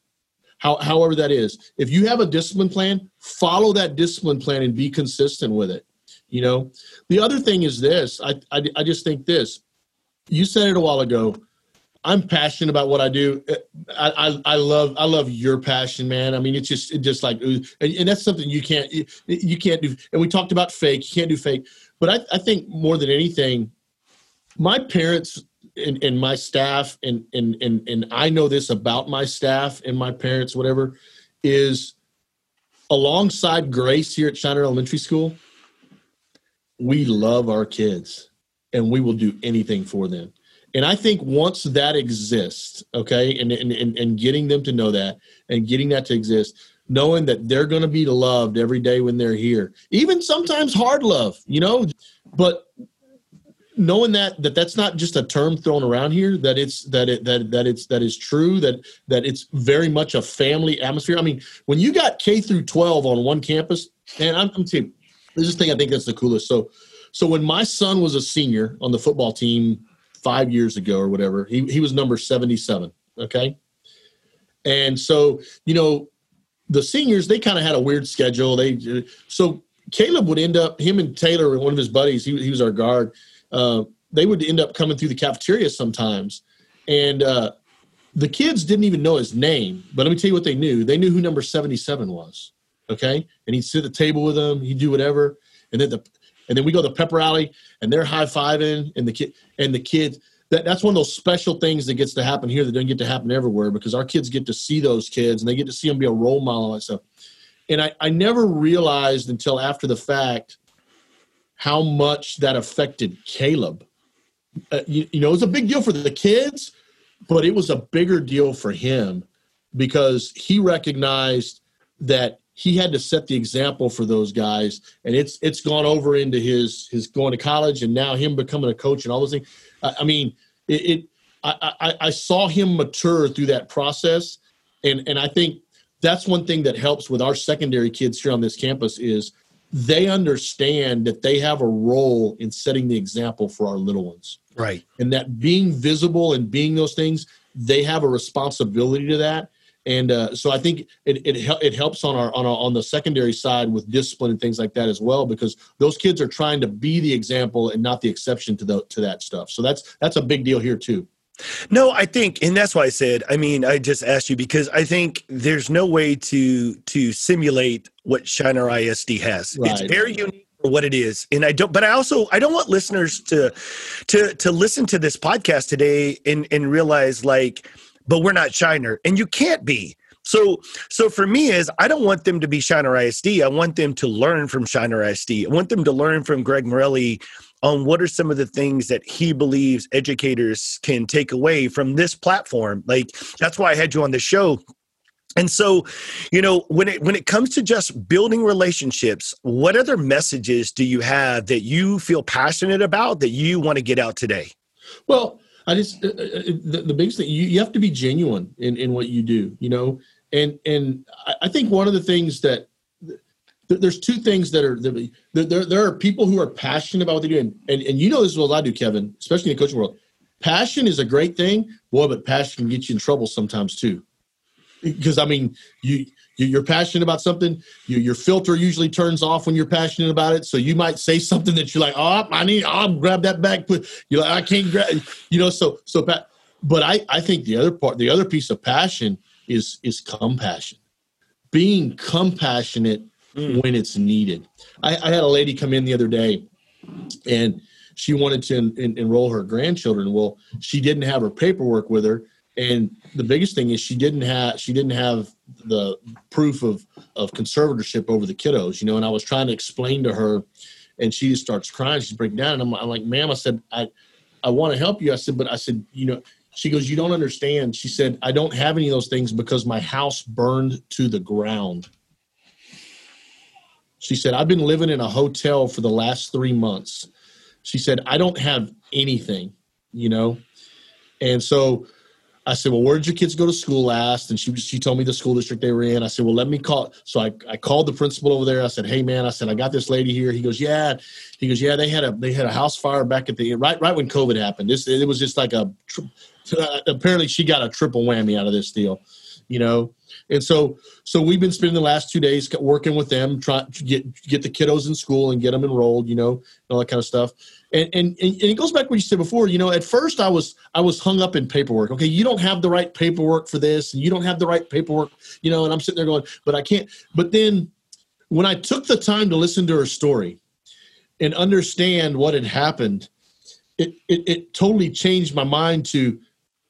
C: how, however that is. If you have a discipline plan, follow that discipline plan and be consistent with it. You know, the other thing is this. I, I, I just think this. You said it a while ago. I'm passionate about what I do. I, I, I, love I love your passion, man. I mean, it's just it just like and, and, that's something you can't you can't do. And we talked about fake. You can't do fake. But I, I think more than anything, my parents and, and my staff and, and and and I know this about my staff and my parents, whatever, is alongside Grace here at Shiner Elementary School. We love our kids, and we will do anything for them and I think once that exists, okay, and, and, and, and getting them to know that and getting that to exist, knowing that they're going to be loved every day when they're here, even sometimes hard love, you know, but knowing that that that's not just a term thrown around here that it's that it that that it's that is true that that it's very much a family atmosphere. I mean when you got k through 12 on one campus and i'm, I'm this is the thing i think that's the coolest. So so when my son was a senior on the football team five years ago or whatever. He he was number seventy seven. Okay, and so you know the seniors they kind of had a weird schedule. They so Caleb would end up him and Taylor, and one of his buddies. He he was our guard. Uh, they would end up coming through the cafeteria sometimes, and uh, the kids didn't even know his name. But let me tell you what they knew. They knew who number seventy-seven was. Okay, and he'd sit at the table with them. He'd do whatever, and then the and then we go to pep rally, and they're high fiving, and the kid and the kids. That, that's one of those special things that gets to happen here that doesn't get to happen everywhere because our kids get to see those kids and they get to see them be a role model and stuff. And I, I never realized until after the fact how much that affected Caleb. Uh, you, you know, it was a big deal for the kids, but it was a bigger deal for him because he recognized that he had to set the example for those guys and it's it's gone over into his his going to college and now him becoming a coach and all those things. I, I mean it, it I, I, I saw him mature through that process and and i think that's one thing that helps with our secondary kids here on this campus is they understand that they have a role in setting the example for our little ones.
B: Right.
C: and that being visible and being those things they have a responsibility to that and uh, so I think it it, hel- it helps on our on our, on the secondary side with discipline and things like that as well because those kids are trying to be the example and not the exception to the to that stuff. So that's that's a big deal here too.
B: No, I think, and that's why I said. I mean, I just asked you because I think there's no way to to simulate what Shiner ISD has. It's very unique for what it is, and I don't. But I also I don't want listeners to to to listen to this podcast today and and realize like, but we're not Shiner, and you can't be. So so for me is I don't want them to be Shiner ISD. I want them to learn from Shiner ISD. I want them to learn from Greg Morelli on what are some of the things that he believes educators can take away from this platform. Like that's why I had you on the show. And so, you know, when it when it comes to just building relationships, what other messages do you have that you feel passionate about that you want to get out today?
C: Well, I just uh, uh, the, the biggest thing you, you have to be genuine in, in what you do, you know, and and I, think one of the things that th- there's two things that are there, there are people who are passionate about what they do, and, and and you know this well as I do, Kevin, especially in the coaching world. Passion is a great thing, boy, but passion can get you in trouble sometimes too. Because I mean, you- you're passionate about something, you, your filter usually turns off when you're passionate about it. So you might say *laughs* something that you're like, oh, I need, I'll grab that back. Put you're like, I can't grab, you know. So so, but I I think the other part, the other piece of passion is is compassion, being compassionate mm. when it's needed. I, I had a lady come in the other day, and she wanted to en- en- enroll her grandchildren. Well, she didn't have her paperwork with her, and the biggest thing is she didn't have she didn't have the proof of of conservatorship over the kiddos. You know, and I was trying to explain to her, and she starts crying. She's breaking down, and I'm, I'm like, "Ma'am," I said, "I I want to help you." I said, "But I said, you know." She goes, You don't understand. She said, I don't have any of those things because my house burned to the ground. She said, I've been living in a hotel for the last three months. She said, I don't have anything, you know? And so I said, Well, where did your kids go to school last? And she she told me the school district they were in. I said, Well, let me call. So I, I called the principal over there. I said, Hey man, I said, I got this lady here. He goes, Yeah. He goes, Yeah, they had a they had a house fire back at the right right when COVID happened. This it was just like a *laughs* apparently she got a triple whammy out of this deal, you know. And so so we've been spending the last two days working with them, trying to get get the kiddos in school and get them enrolled, you know, and all that kind of stuff. And, and and it goes back to what you said before. You know, at first I was I was hung up in paperwork. Okay, you don't have the right paperwork for this, and you don't have the right paperwork. You know, and I'm sitting there going, but I can't. But then when I took the time to listen to her story and understand what had happened, it it, it totally changed my mind to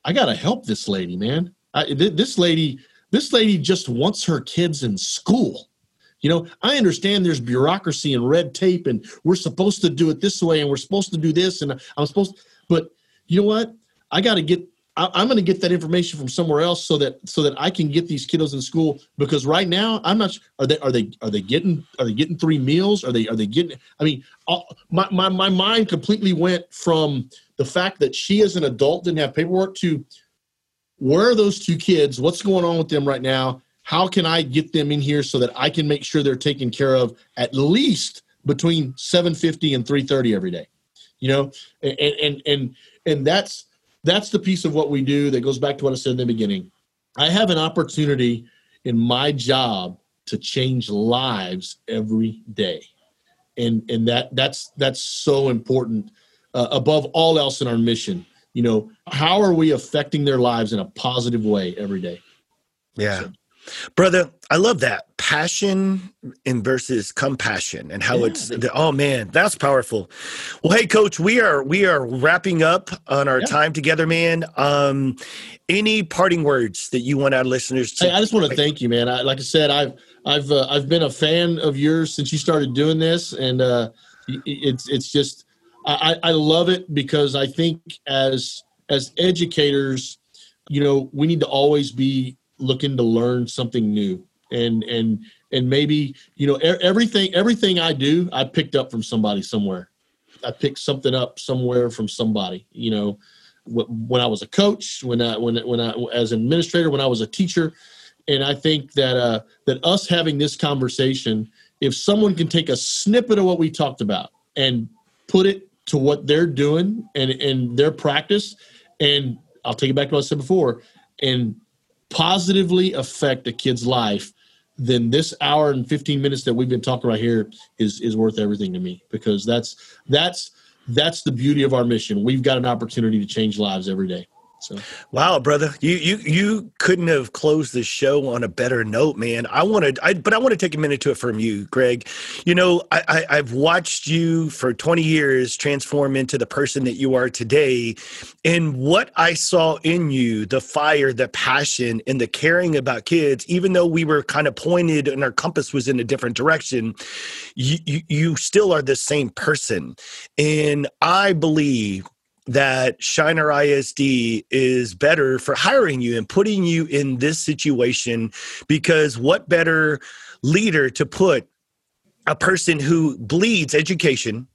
C: I got to help this lady, man. I, th- this lady, this lady just wants her kids in school. You know, I understand there's bureaucracy and red tape, and we're supposed to do it this way, and we're supposed to do this, and I'm supposed. But you know what? I got to get. I, I'm going to get that information from somewhere else so that so that I can get these kiddos in school. Because right now, I'm not. Are they are they are they getting are they getting three meals? Are they are they getting? I mean, all, my my my mind completely went from the fact that she as an adult didn't have paperwork to where are those two kids? What's going on with them right now? How can I get them in here so that I can make sure they're taken care of at least between 750 and 330 every day? You know, and and and and that's that's the piece of what we do that goes back to what I said in the beginning. I have an opportunity in my job to change lives every day. And and that that's that's so important uh, above all else in our mission. You know, how are we affecting their lives in a positive way every day?
B: Yeah. So, Brother, I love that passion in versus compassion and how yeah. it's the, oh man, that's powerful. Well, hey coach, we are we are wrapping up on our yeah. time together, man. Um any parting words that you want our listeners to
C: hey, I just want to thank you, man. I, like I said, I've I've uh, I've been a fan of yours since you started doing this and uh it's it's just I I love it because I think as as educators, you know, we need to always be looking to learn something new. And and and maybe you know everything everything i do i picked up from somebody somewhere. I picked something up somewhere from somebody you know. When i was a coach when i when when i as an administrator when i was a teacher. And i think that uh that us having this conversation if someone can take a snippet of what we talked about and put it to what they're doing and and their practice and i'll take it back to what i said before and positively affect a kid's life, then this hour and 15 minutes that we've been talking right here is is worth everything to me because that's that's that's the beauty of our mission. We've got an opportunity to change lives every day. So
B: wow, brother, you you you couldn't have closed the show on a better note, man. I wanted, I but I want to take a minute to it from you, Greg. You know, I, I have watched you for 20 years transform into the person that you are today, and what I saw in you, the fire, the passion, and the caring about kids, even though we were kind of pointed and our compass was in a different direction, you, you, you still are the same person, and I believe that Shiner ISD is better for hiring you and putting you in this situation because what better leader to put a person who bleeds education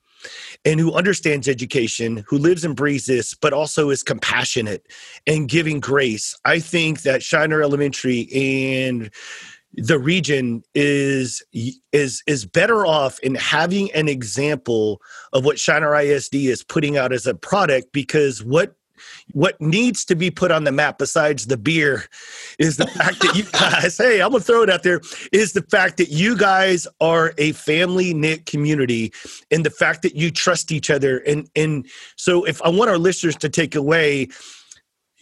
B: and who understands education, who lives and breathes this, but also is compassionate and giving grace. I think that Shiner Elementary and the region is is is better off in having an example of what Shiner ISD is putting out as a product because what what needs to be put on the map besides the beer is the fact that you guys *laughs* hey i'm gonna throw it out there is the fact that you guys are a family knit community and the fact that you trust each other. And and so if i want our listeners to take away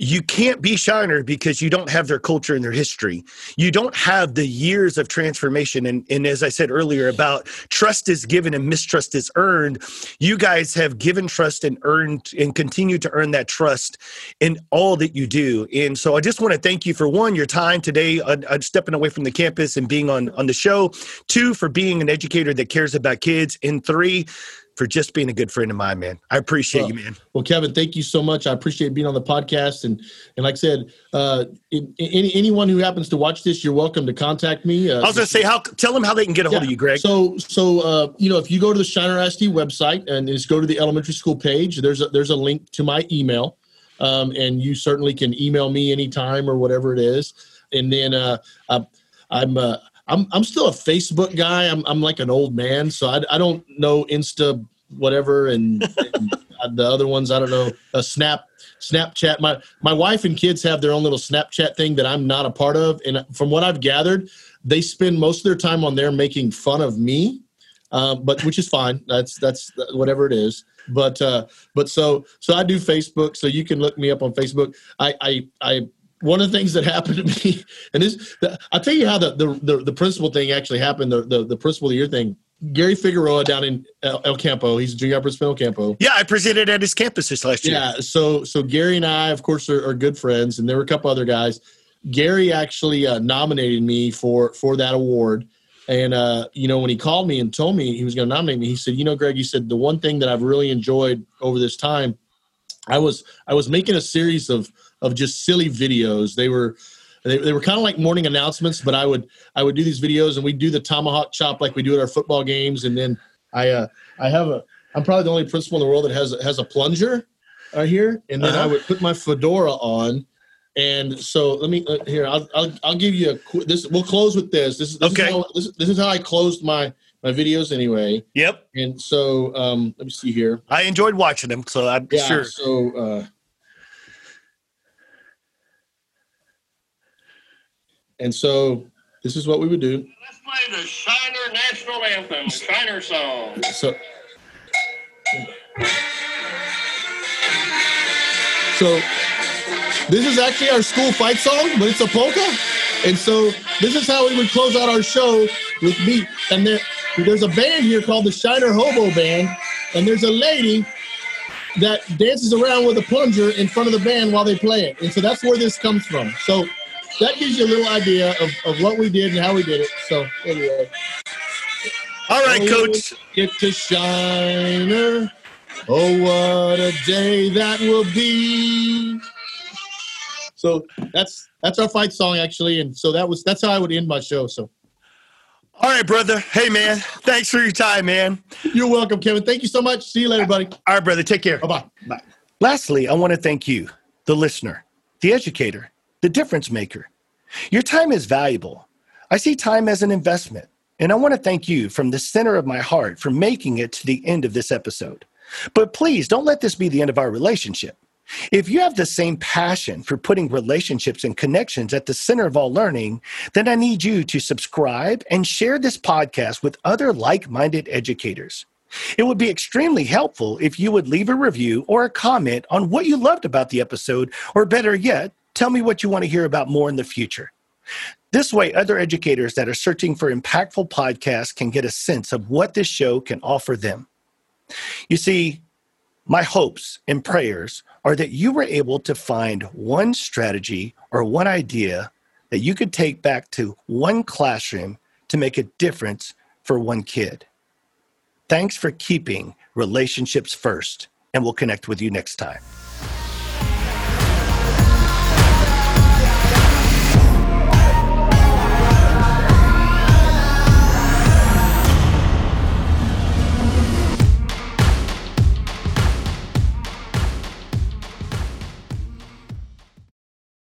B: you can't be Shiner because you don't have their culture and their history. You don't have the years of transformation. And, and as I said earlier about trust is given and mistrust is earned, you guys have given trust and earned and continue to earn that trust in all that you do. And so I just want to thank you for one, your time today, uh, uh, stepping away from the campus and being on, on the show. Two, for being an educator that cares about kids. And three, for just being a good friend of mine, man. I appreciate
C: well,
B: you, man.
C: Well, Kevin, thank you so much. I appreciate being on the podcast, and and like I said, uh, any anyone who happens to watch this, you're welcome to contact me.
B: Uh, I was going to say, how tell them how they can get a hold yeah. of you, Greg.
C: So so uh, you know, if you go to the Shiner ISD website and just go to the elementary school page, there's a, there's a link to my email, um, and you certainly can email me anytime or whatever it is, and then uh, I'm. Uh, I'm I'm still a Facebook guy. I'm I'm like an old man, so I, I don't know Insta whatever and, and *laughs* the other ones I don't know. A Snap Snapchat. My my wife and kids have their own little Snapchat thing that I'm not a part of, and from what I've gathered, they spend most of their time on there making fun of me. Uh, but which is fine. That's that's whatever it is. But uh, but so so I do Facebook. So you can look me up on Facebook. I I I one of the things that *laughs* happened to me, and this, I'll tell you how the, the, the, the principal thing actually happened, the, the, the principal of the year thing. Gary Figueroa down in El, El Campo, he's a junior principal El Campo.
B: Yeah, I presented at his campus this last year.
C: Yeah, so so Gary and I, of course, are, are good friends, and there were a couple other guys. Gary actually uh, nominated me for for that award, and uh, you know when he called me and told me he was going to nominate me, he said, "You know, Greg," he said, "the one thing that I've really enjoyed over this time, I was I was making a series of of just silly videos. They were they, they were kind of like morning announcements, but I would I would do these videos and we'd do the tomahawk chop like we do at our football games, and then I uh, I have a I'm probably the only principal in the world that has has a plunger right here, and then uh-huh. I would put my fedora on. And so let me uh, here. I'll, I'll, I'll give you a this. We'll close with this. This, this okay. Is how, this, this is how I closed my my videos anyway.
B: Yep.
C: And so um, let me see here.
B: I enjoyed watching them, so I'm yeah, sure.
C: So uh, And so this is what we would do.
D: Let's play the Shiner National Anthem, the Shiner song. So
C: So this is actually our school fight song, but it's a polka. And so this is how we would close out our show with me. And there, there's a band here called the Shiner Hobo Band, and there's a lady that dances around with a plunger in front of the band while they play it. And so that's where this comes from. So that gives you a little idea of, of what we did and how we did it. So anyway.
B: All right, oh, coach.
C: Get to Shiner. Oh, what a day that will be. So that's that's our fight song actually, and so that was that's how I would end my show. So.
B: All right, brother. Hey, man. Thanks for your time, man.
C: You're welcome, Kevin. Thank you so much. See you later, buddy.
B: All right, brother. Take care.
C: Bye-bye. Bye.
B: Lastly, I want to thank you, the listener, the educator, the difference maker. Your time is valuable. I see time as an investment, and I want to thank you from the center of my heart for making it to the end of this episode. But please don't let this be the end of our relationship. If you have the same passion for putting relationships and connections at the center of all learning, then I need you to subscribe and share this podcast with other like minded educators. It would be extremely helpful if you would leave a review or a comment on what you loved about the episode, or better yet, tell me what you want to hear about more in the future. This way, other educators that are searching for impactful podcasts can get a sense of what this show can offer them. You see, my hopes and prayers are that you were able to find one strategy or one idea that you could take back to one classroom to make a difference for one kid. Thanks for keeping relationships first, and we'll connect with you next time.